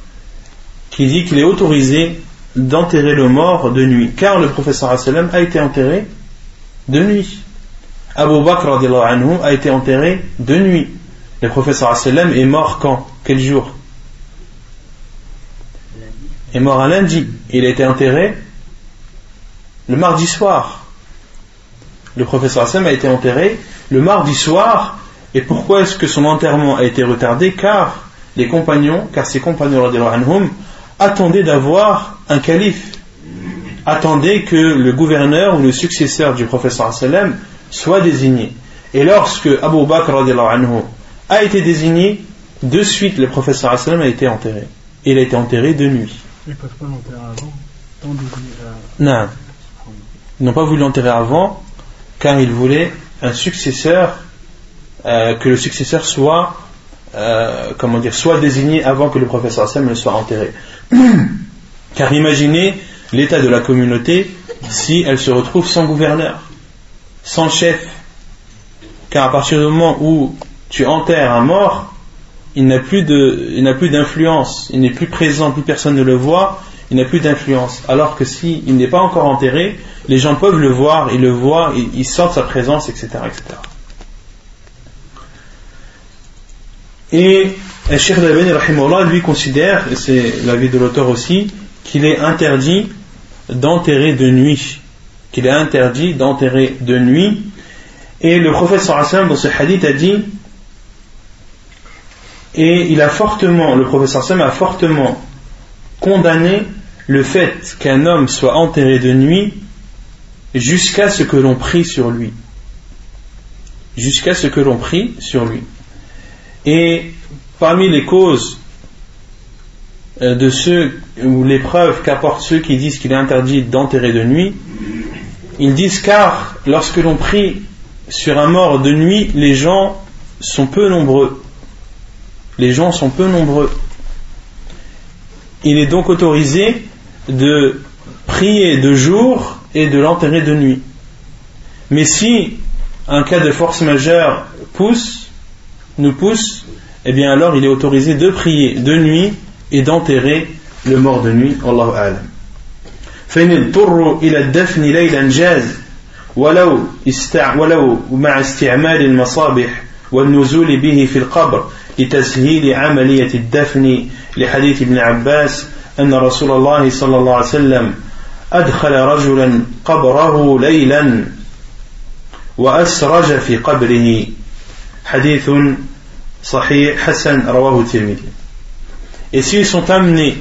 qui dit qu'il est autorisé d'enterrer le mort de nuit, car le professeur a été enterré de nuit. Abu Bakr anhu, a été enterré de nuit. Le professeur est mort quand? Quel jour? Est mort un lundi. Il a été enterré le mardi soir. Le professeur Hassan a été enterré le mardi soir. Et pourquoi est-ce que son enterrement a été retardé? Car les compagnons, car ses compagnons attendaient d'avoir un calife, attendaient que le gouverneur ou le successeur du professeur sallam soit désigné. Et lorsque Abu Bakr a été désigné, de suite le professeur sallam a été enterré. Il a été enterré de nuit. Ils ne peuvent pas l'enterrer avant Non. Ils n'ont pas voulu l'enterrer avant car ils voulaient un successeur, euh, que le successeur soit, euh, comment dire, soit désigné avant que le professeur Hassan ne soit enterré. <clears throat> car imaginez l'état de la communauté si elle se retrouve sans gouverneur, sans chef. Car à partir du moment où tu enterres un mort, il n'a plus d'influence, il n'est plus présent, plus personne ne le voit, il n'a plus d'influence. Alors que s'il il n'est pas encore enterré, les gens peuvent le voir, ils le voient, ils, sentent sa présence, etc. etc. Et Cheikh Dalbani, lui, considère, et c'est l'avis de l'auteur aussi, qu'il est interdit d'enterrer de nuit. Qu'il est interdit d'enterrer de nuit. Et le Hassan, dans ce hadith, a dit et il a fortement, le professeur Sam a fortement condamné le fait qu'un homme soit enterré de nuit jusqu'à ce que l'on prie sur lui. Jusqu'à ce que l'on prie sur lui. Et parmi les causes euh, de ceux, ou les preuves qu'apportent ceux qui disent qu'il est interdit d'enterrer de nuit, ils disent car lorsque l'on prie sur un mort de nuit, les gens sont peu nombreux Les gens sont peu nombreux. Il est donc autorisé de prier de jour et de l'enterrer de nuit. Mais si un cas de force majeure pousse, nous pousse, eh bien alors il est autorisé de prier de nuit et d'enterrer le mort de nuit. Allahu a'lam. فإن اضطروا إلى الدفن ليلا جاز ولو استع ولو مع استعمال المصابح والنزول به في القبر لتسهيل عملية الدفن لحديث ابن عباس أن رسول الله صلى الله عليه وسلم أدخل رجلا قبره ليلا وأسرج في قبره حديث صحيح حسن رواه الترمذي Et s'ils sont amenés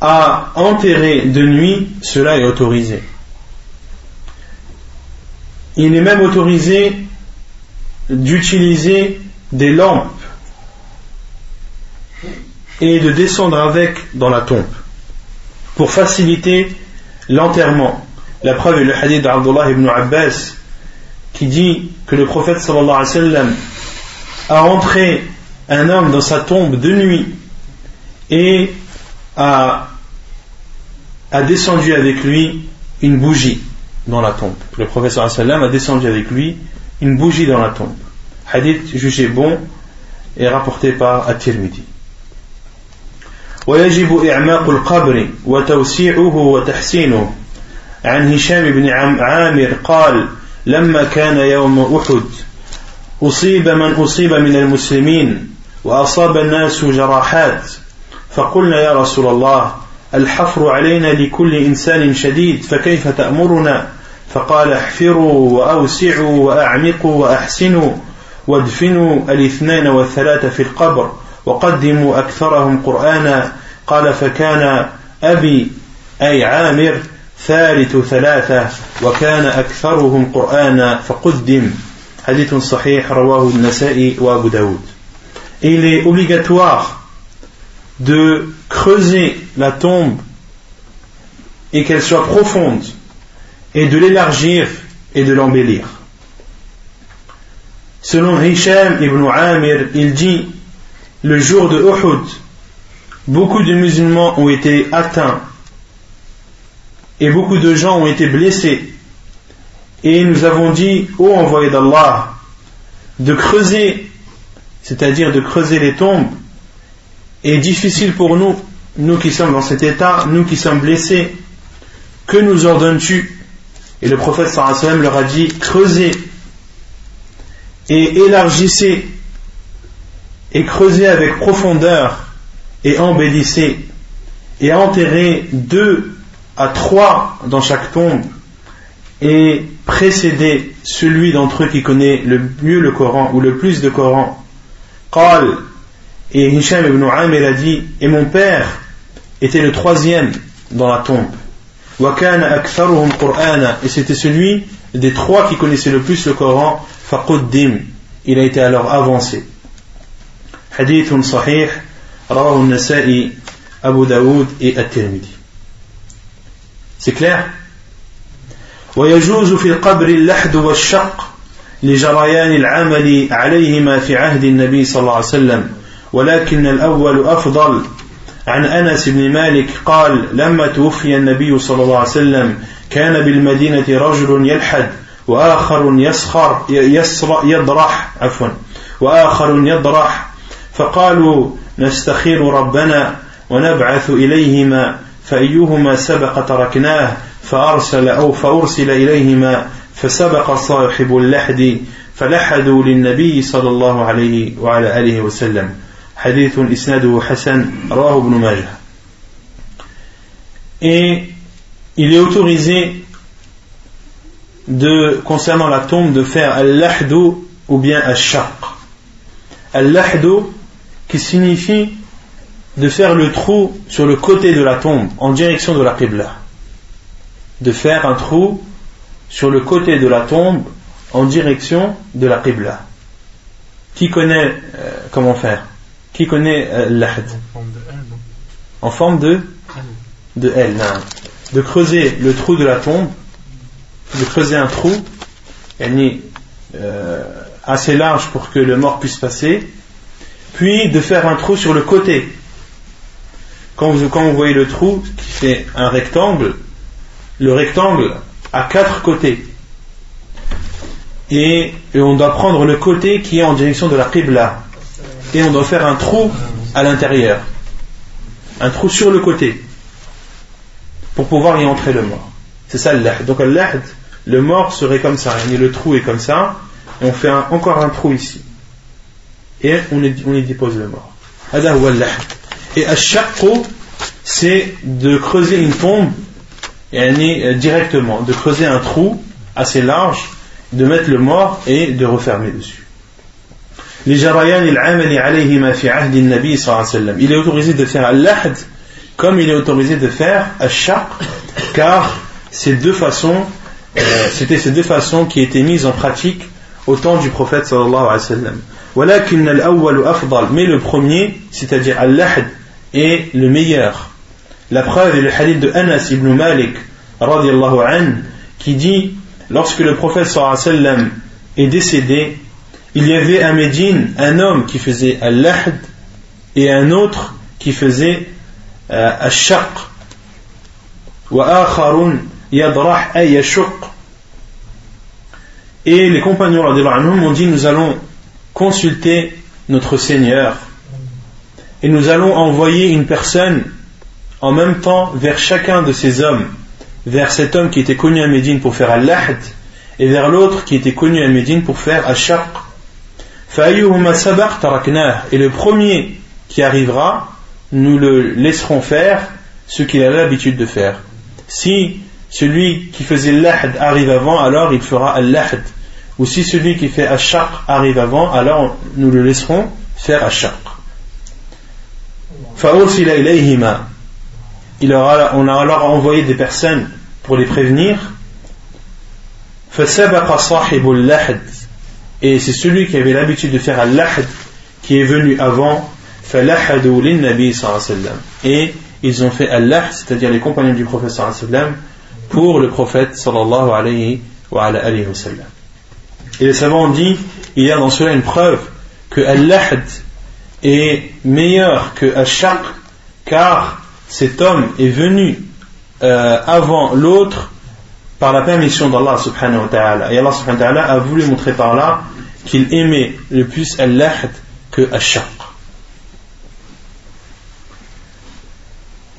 à enterrer de nuit, cela est autorisé. Il est même autorisé d'utiliser des lampes et de descendre avec dans la tombe pour faciliter l'enterrement. La preuve est le hadith d'Abdullah ibn Abbas qui dit que le prophète sallallahu alayhi wa sallam a rentré un homme dans sa tombe de nuit et a, a descendu avec lui une bougie dans la tombe. Le prophète sallallahu alayhi wa sallam a descendu avec lui une bougie dans la tombe. Hadith jugé bon et rapporté par At-Tirmidhi. ويجب إعماق القبر وتوسيعه وتحسينه. عن هشام بن عامر قال لما كان يوم أحد أصيب من أصيب من المسلمين وأصاب الناس جراحات فقلنا يا رسول الله الحفر علينا لكل إنسان شديد فكيف تأمرنا؟ فقال احفروا وأوسعوا وأعمقوا وأحسنوا. وادفنوا الاثنين والثلاثة في القبر وقدموا أكثرهم قرآنا. قال فكان أبي أي عامر ثالث ثلاثة وكان أكثرهم قرآنا فقدم. حديث صحيح رواه النسائي وأبو داود. Il est obligatoire de creuser la tombe et qu'elle soit profonde et de l'élargir et de l'embellir. Selon Hisham ibn Amir, il dit le jour de Uhud, beaucoup de musulmans ont été atteints et beaucoup de gens ont été blessés. Et nous avons dit, ô envoyé d'Allah, de creuser, c'est-à-dire de creuser les tombes, est difficile pour nous, nous qui sommes dans cet état, nous qui sommes blessés. Que nous ordonnes-tu? Et le prophète sallam leur a dit, creusez et élargissez et creusez avec profondeur et embellissez et enterrez deux à trois dans chaque tombe et précédez celui d'entre eux qui connaît le mieux le Coran ou le plus de Coran. Et Hisham ibn Amir a dit et mon père était le troisième dans la tombe. et c'était celui des trois qui connaissaient le plus le Coran. Faquddim il a été alors avancé. حديث صحيح رواه النسائي أبو داود الترمذي C'est clair? ويجوز في القبر اللحد والشق لجريان العمل عليهما في عهد النبي صلى الله عليه وسلم ولكن الأول أفضل عن أنس بن مالك قال لما توفي النبي صلى الله عليه وسلم كان بالمدينة رجل يلحد وآخر يسخر يضرح عفوا. وآخر يضرح. فقالوا نستخير ربنا ونبعث إليهما فأيهما سبق تركناه فأرسل أو فأرسل إليهما فسبق صاحب اللحد فلحدوا للنبي صلى الله عليه وعلى آله وسلم. حديث إسناده حسن رواه ابن ماجه. Et il est autorisé de, concernant la tombe de faire al-lahdu ou bien al-shaq. Al-lahdu qui signifie de faire le trou sur le côté de la tombe en direction de la Qibla. de faire un trou sur le côté de la tombe en direction de la Qibla. Qui connaît euh, comment faire? Qui connaît euh, l'ahd En forme de De? L. De creuser le trou de la tombe, de creuser un trou, euh, assez large pour que le mort puisse passer, puis de faire un trou sur le côté. Quand vous, quand vous voyez le trou qui fait un rectangle, le rectangle a quatre côtés. Et, on doit prendre le côté qui est en direction de la Qibla. Et on doit faire un trou à l'intérieur. Un trou sur le côté. Pour pouvoir y entrer le mort. C'est ça l'ahd. Donc l'ahd, le mort serait comme ça. Et le trou est comme ça. Et on fait encore un trou ici. Et on y, dépose le mort. Et à chaque c'est de creuser une tombe euh, directement, de creuser un trou assez large, de mettre le mort et de refermer dessus. Il est autorisé de faire al-lahd comme il est autorisé de faire al-shaq car ces deux façons euh, c'était ces deux façons qui étaient mises en pratique au temps du prophète sallallahu alayhi wa sallam. mais le premier, c'est-à-dire al-lahd, est le meilleur. La preuve est le hadith de Anas ibn Malik an, qui dit lorsque le prophète sallam est décédé, il y avait à Médine un homme qui faisait al-lahd et un autre qui faisait euh, al-shaq. Et les compagnons m'ont dit Nous allons consulter notre Seigneur et nous allons envoyer une personne en même temps vers chacun de ces hommes, vers cet homme qui était connu à Médine pour faire al-lahd et vers l'autre qui était connu à Médine pour faire al-shaq. Et le premier qui arrivera, nous le laisserons faire ce qu'il a l'habitude de faire. Si celui qui faisait lahd arrive avant, alors il fera al-lahd. Ou si celui qui fait al-shaq arrive avant, alors nous le laisserons faire al-shaq on a alors envoyé des personnes pour les prévenir. Et c'est celui qui avait l'habitude de faire al-lahd qui est venu avant. Et ils ont fait al-lahd, c'est-à-dire les compagnons du prophète pour le prophète sallallahu alayhi wa Et les savants ont dit, il y a dans cela une preuve que al-lahd est meilleur que al-shaq car cet homme est venu euh, avant l'autre par la permission d'Allah subhanahu wa ta'ala. Et Allah subhanahu wa ta'ala a voulu montrer par là qu'il aimait le plus al-lahd que al-shaq.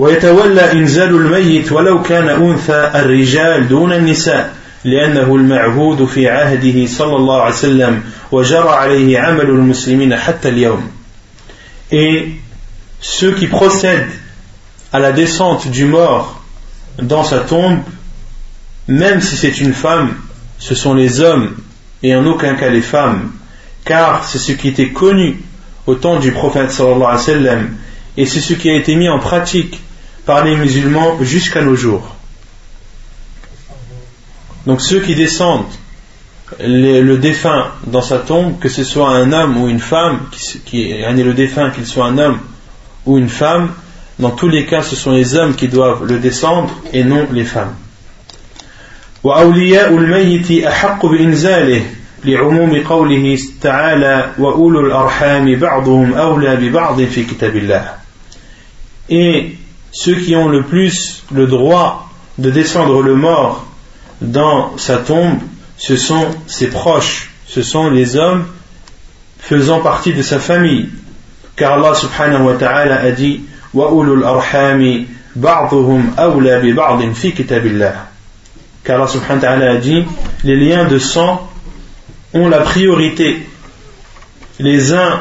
ويتولى إنزال الميت ولو كان أنثى الرجال دون النساء لأنه المعهود في عهده صلى الله عليه وسلم وجرى عليه عمل المسلمين حتى اليوم et ceux qui procèdent à la descente du mort dans sa tombe, même si c'est une femme, ce sont les hommes et en aucun cas les femmes, car c'est ce qui était connu au temps du prophète sallallahu alayhi wa sallam, et c'est ce qui a été mis en pratique par les musulmans jusqu'à nos jours. Donc ceux qui descendent le défunt dans sa tombe, que ce soit un homme ou une femme, qui, qui est le défunt, qu'il soit un homme ou une femme, dans tous les cas, ce sont les hommes qui doivent le descendre et non les femmes. وأولياء الميت أحق بإنزاله لعموم قوله تعالى وأولو الأرحام بعضهم أولى ببعض في كتاب الله Et ceux qui ont le plus le droit de descendre le mort dans sa tombe, ce sont ses proches, ce sont les hommes faisant partie de sa famille. Car Allah subhanahu wa ta'ala a dit arhami fi kitabillah. Car Allah subhanahu wa ta'ala a dit les liens de sang ont la priorité les uns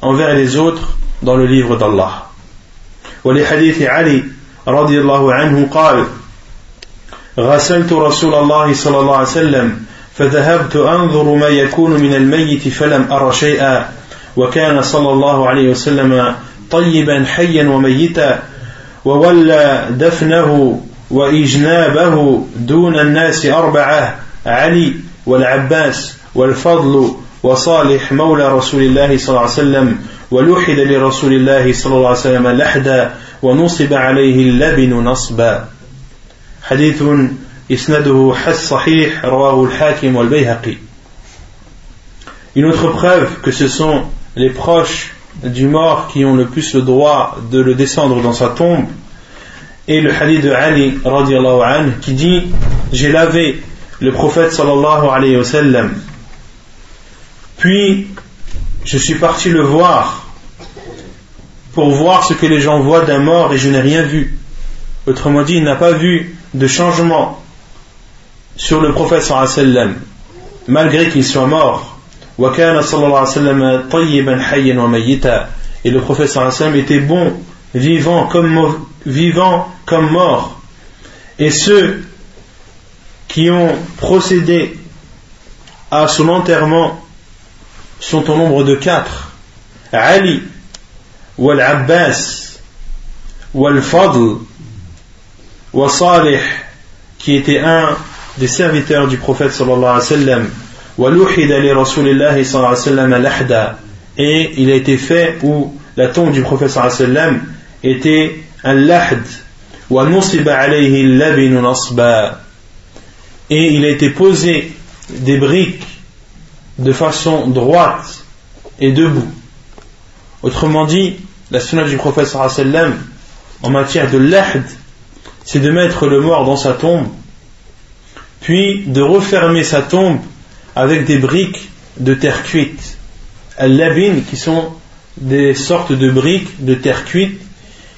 envers les autres dans le livre d'Allah. ولحديث علي رضي الله عنه قال غسلت رسول الله صلى الله عليه وسلم فذهبت أنظر ما يكون من الميت فلم أر شيئا. وكان صلى الله عليه وسلم طيبا حيا وميتا. وولى دفنه وإجنابه دون الناس أربعة علي والعباس والفضل وصالح مولى رسول الله صلى الله عليه وسلم. ولوحد لرسول الله صلى الله عليه وسلم لحدا ونصب عليه اللبن نصبا حديث إسنده حس صحيح رواه الحاكم والبيهقي Une autre preuve que ce sont les proches du mort qui ont le plus le droit de le descendre dans sa tombe est le hadith de Ali anhu, qui dit J'ai lavé le prophète sallallahu alayhi wa sallam, puis je suis parti le voir pour voir ce que les gens voient d'un mort et je n'ai rien vu. Autrement dit, il n'a pas vu de changement sur le prophète malgré qu'il soit mort. Et le prophète était bon, vivant comme, vivant comme mort. Et ceux qui ont procédé à son enterrement sont au nombre de quatre. Ali, Wal Abbas, Wal Fadl, Wal Salih, qui était un des serviteurs du prophète sallallahu alayhi wa sallam, et il a été fait où la tombe du prophète sallam était un lahd et il a été posé des briques de façon droite et debout autrement dit la du prophète sallam en matière de lahd c'est de mettre le mort dans sa tombe puis de refermer sa tombe avec des briques de terre cuite. Al-labin, qui sont des sortes de briques de terre cuite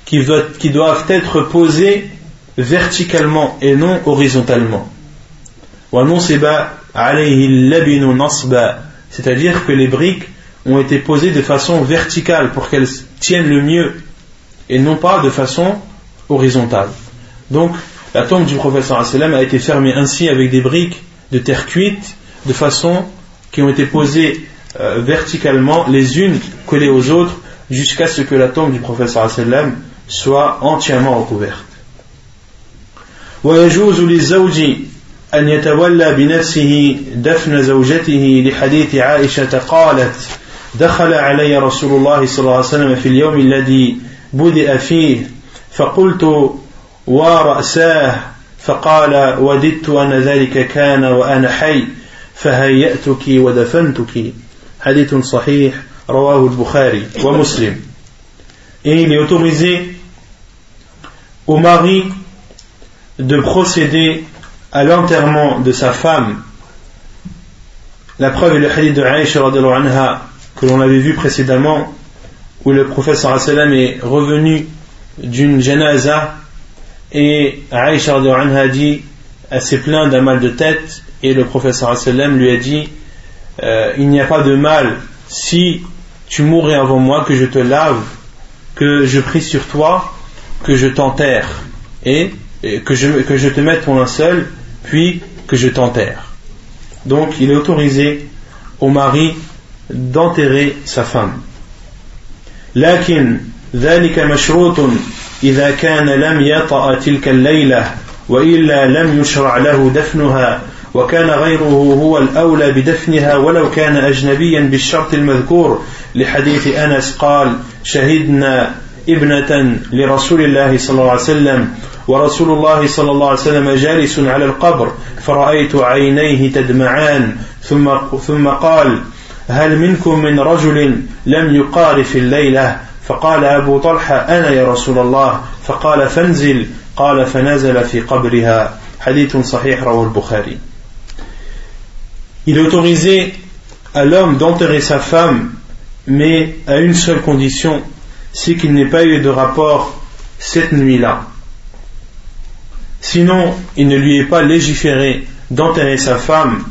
qui, doivent être posées verticalement et non horizontalement. C'est-à-dire que les briques ont été posées de façon verticale pour qu'elles tiennent le mieux et non pas de façon horizontale. Donc, la tombe du professeur a été fermée ainsi avec des briques de terre cuite de façon qui ont été posées euh, verticalement les unes collées aux autres jusqu'à ce que la tombe du professeur sallam soit entièrement recouverte. أن يتولى بنفسه دفن زوجته لحديث عائشة قالت دخل علي رسول الله صلى الله عليه وسلم في اليوم الذي بدأ فيه فقلت ورأساه فقال وددت أن ذلك كان وأنا حي فهيأتك ودفنتك حديث صحيح رواه البخاري ومسلم. Et il mari de procéder à l'enterrement de sa femme. La preuve est le hadith de Aïcha anha que l'on avait vu précédemment où le professeur sallam est revenu d'une janaza et Aïcha anha dit elle s'est d'un mal de tête et le professeur sallam lui a dit euh, il n'y a pas de mal si tu mourrais avant moi que je te lave que je prie sur toi que je t'enterre et, que, je, que je te mette ton linceul puis que je t'enterre donc il est autorisé au mari d'enterrer sa femme لكن ذلك مشروط إذا كان لم يطأ تلك الليلة وإلا لم يشرع له دفنها وكان غيره هو الأولى بدفنها ولو كان أجنبيا بالشرط المذكور لحديث أنس قال شهدنا ابنة لرسول الله صلى الله عليه وسلم ورسول الله صلى الله عليه وسلم جالس على القبر فرأيت عينيه تدمعان ثم ثم قال هل منكم من رجل لم يقارف الليلة؟ فقال أبو طلحة أنا يا رسول الله. فقال فانزل. قال فنزل في قبرها. حديث صحيح رواه البخاري. Il autorisé à l'homme d'enterrer sa femme, mais à une seule condition, c'est qu'il n'ait pas eu de rapport cette nuit-là. Sinon, il ne lui est pas légiféré d'enterrer sa femme,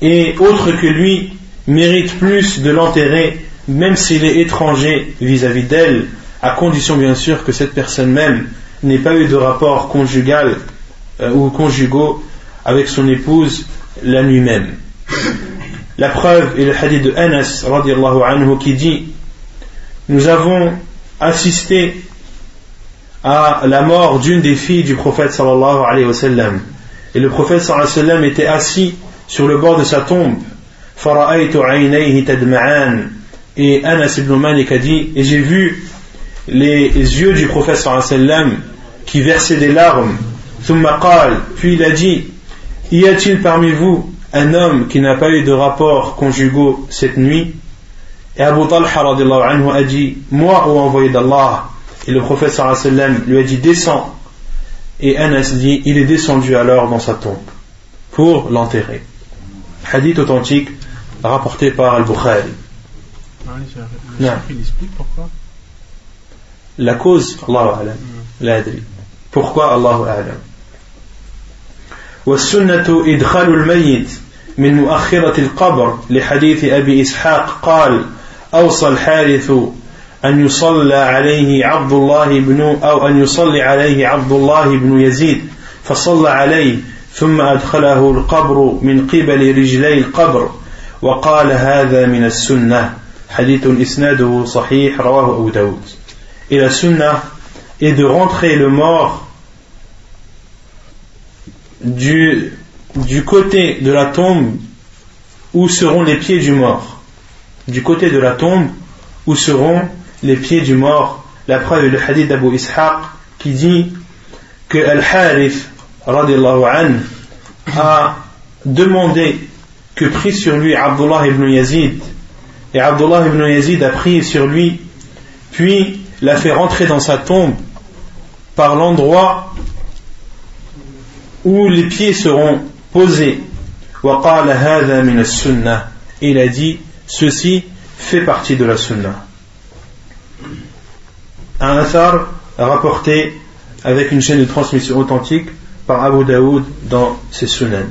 et autre que lui mérite plus de l'enterrer, même s'il est étranger vis-à-vis d'elle, à condition bien sûr que cette personne même n'ait pas eu de rapport conjugal euh, ou conjugaux avec son épouse la nuit même. La preuve est le hadith de Anas anhu qui dit Nous avons assisté à la mort d'une des filles du prophète sallallahu alayhi wa sallam. Et le prophète sallallahu alayhi wa sallam était assis sur le bord de sa tombe. Et Anas ibn Malik a dit, et j'ai vu les yeux du prophète sallallahu alayhi wa sallam qui versaient des larmes. Puis il a dit, y a-t-il parmi vous un homme qui n'a pas eu de rapport conjugaux cette nuit? Et Abu Talha anhu a dit, moi ou envoyé d'Allah Et le prophète sallam lui a dit, descends. Et Anas dit, il est descendu alors dans sa tombe pour l'enterrer. Hadith authentique rapporté par Al-Bukhari. La cause, Allah A'lam. Pourquoi Allah A'lam والسنة إدخال الميت من مؤخرة القبر لحديث أبي إسحاق قال أوصى الحارث أن يصلى عليه عبد الله بن أو أن يصلي عليه عبد الله بن يزيد فصلى عليه ثم أدخله القبر من قبل رجلي القبر وقال هذا من السنة حديث إسناده صحيح رواه أبو داود إلى السنة est de rentrer le mort du, du côté de la tombe où seront les pieds du mort. Du côté de la tombe où seront les pieds du mort. La preuve est le hadith d'Abu Ishaq qui dit que Al-Harith a demandé que prie sur lui Abdullah ibn Yazid. Et Abdullah ibn Yazid a pris sur lui, puis l'a fait rentrer dans sa tombe par l'endroit où les pieds seront posés. Et il a dit, ceci fait partie de la sunnah Un athar rapporté avec une chaîne de transmission authentique par Abu Daoud dans ses sunan.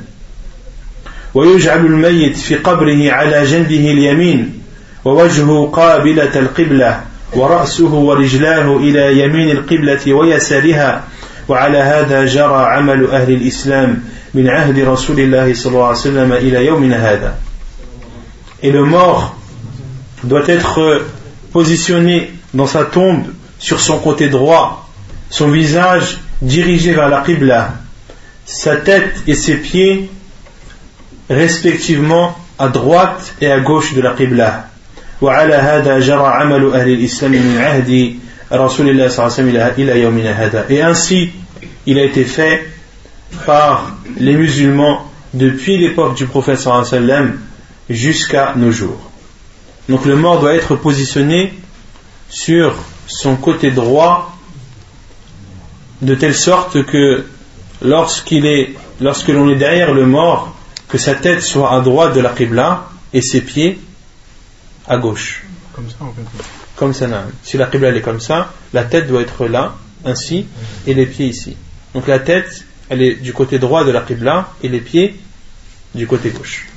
ويجعل الميت في قبره على جنبه اليمين ووجهه قابلة القبلة ورأسه ورجلاه إلى يمين القبلة ويسارها وعلى هذا جرى عمل أهل الإسلام من عهد رسول الله صلى الله عليه وسلم إلى يومنا هذا Et le mort doit être positionné dans sa tombe sur son côté droit, son visage dirigé vers la Qibla, sa tête et ses pieds respectivement à droite et à gauche de la Qibla. وعلى هذا جرى عمل أهل الإسلام من عهد et ainsi, il a été fait par les musulmans depuis l'époque du prophète sallam jusqu'à nos jours. Donc le mort doit être positionné sur son côté droit de telle sorte que lorsqu'il est, lorsque l'on est derrière le mort, que sa tête soit à droite de la Qibla et ses pieds à gauche. Comme ça, en fait. Comme ça, si la Qibla est comme ça, la tête doit être là, ainsi, et les pieds ici. Donc la tête, elle est du côté droit de la Qibla, et les pieds du côté gauche.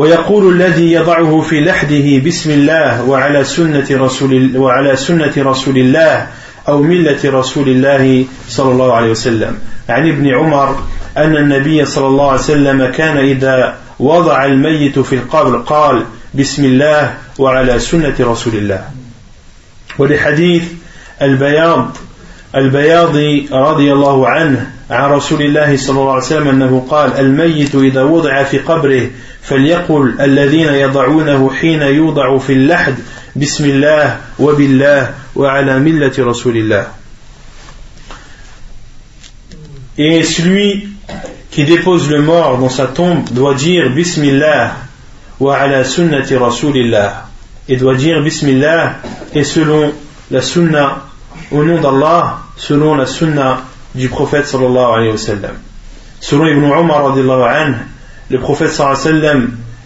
ويقول الذي يضعه في لحده بسم الله وعلى سنة رسول وعلى سنة رسول الله أو ملة رسول الله صلى الله عليه وسلم. عن ابن عمر أن النبي صلى الله عليه وسلم كان إذا وضع الميت في القبر قال بسم الله وعلى سنة رسول الله. ولحديث البياض البياضي رضي الله عنه عن رسول الله صلى الله عليه وسلم أنه قال الميت إذا وضع في قبره فليقل الذين يضعونه حين يوضع في اللحد بسم الله وبالله وعلى ملة رسول الله Et celui qui dépose le mort dans sa tombe doit dire Bismillah wa ala sunnati rasulillah et doit dire Bismillah et selon la sunna au nom d'Allah selon la sunna du prophète sallallahu alayhi wa sallam selon Ibn Umar anhu, le prophète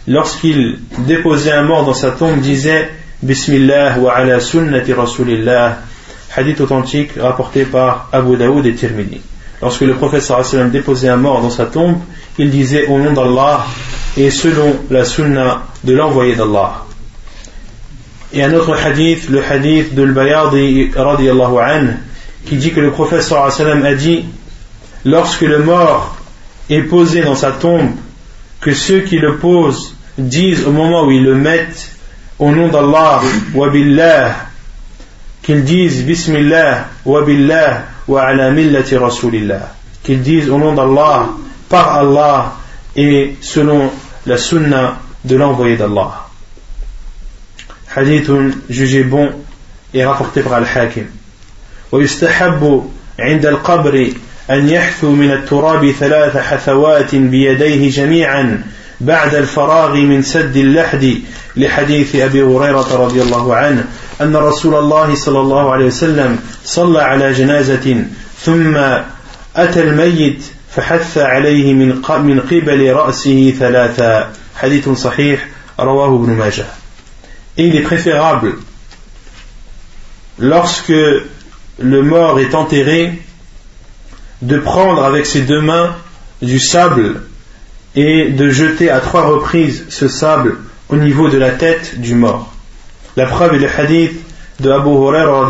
lorsqu'il déposait un mort dans sa tombe disait Bismillah wa ala sunnati rasulillah hadith authentique rapporté par Abu Daoud et Tirmidhi lorsque le prophète sallam déposait un mort dans sa tombe, il disait au nom d'Allah et selon la sunna de l'envoyé d'Allah. Et un autre hadith, le hadith de l'Bayadi radiallahu an, qui dit que le prophète sallam a dit lorsque le mort est posé dans sa tombe, que ceux qui le posent disent au moment où ils le mettent au nom d'Allah wa billah qu'ils disent Bismillah wa billah wa ala millati rasulillah. Qu'ils disent au nom d'Allah, par Allah et selon la sunna de l'envoyé d'Allah. Hadith jugé bon et rapporté par Al-Hakim. ويستحب عند القبر أن يحثو من التراب ثلاث حثوات بيديه جميعا بعد الفراغ من سد اللحد لحديث أبي هريرة رضي الله عنه أن رسول الله صلى الله عليه وسلم صلى على جنازة ثم أتى الميت فحث عليه من من قبل رأسه ثلاثا حديث صحيح رواه ابن ماجه. Et il est préférable lorsque le mort est enterré de prendre avec ses deux mains du sable et de jeter à trois reprises ce sable au niveau de la tête du mort. La preuve est le hadith de Abu Hurairah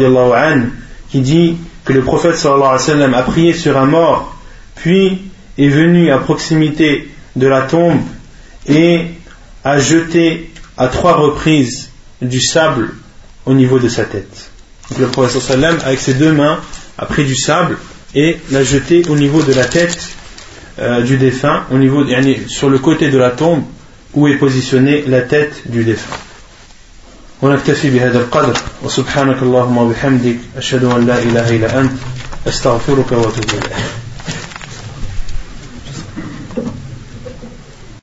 qui dit que le prophète sallallahu a prié sur un mort, puis est venu à proximité de la tombe et a jeté à trois reprises du sable au niveau de sa tête. Donc le prophète sallallahu avec ses deux mains a pris du sable et l'a jeté au niveau de la tête euh, du défunt, au niveau, sur le côté de la tombe où est positionnée la tête du défunt. ونكتفي بهذا القدر وسبحانك اللهم وبحمدك أشهد أن لا إله إلا أنت أستغفرك وأتوب إليك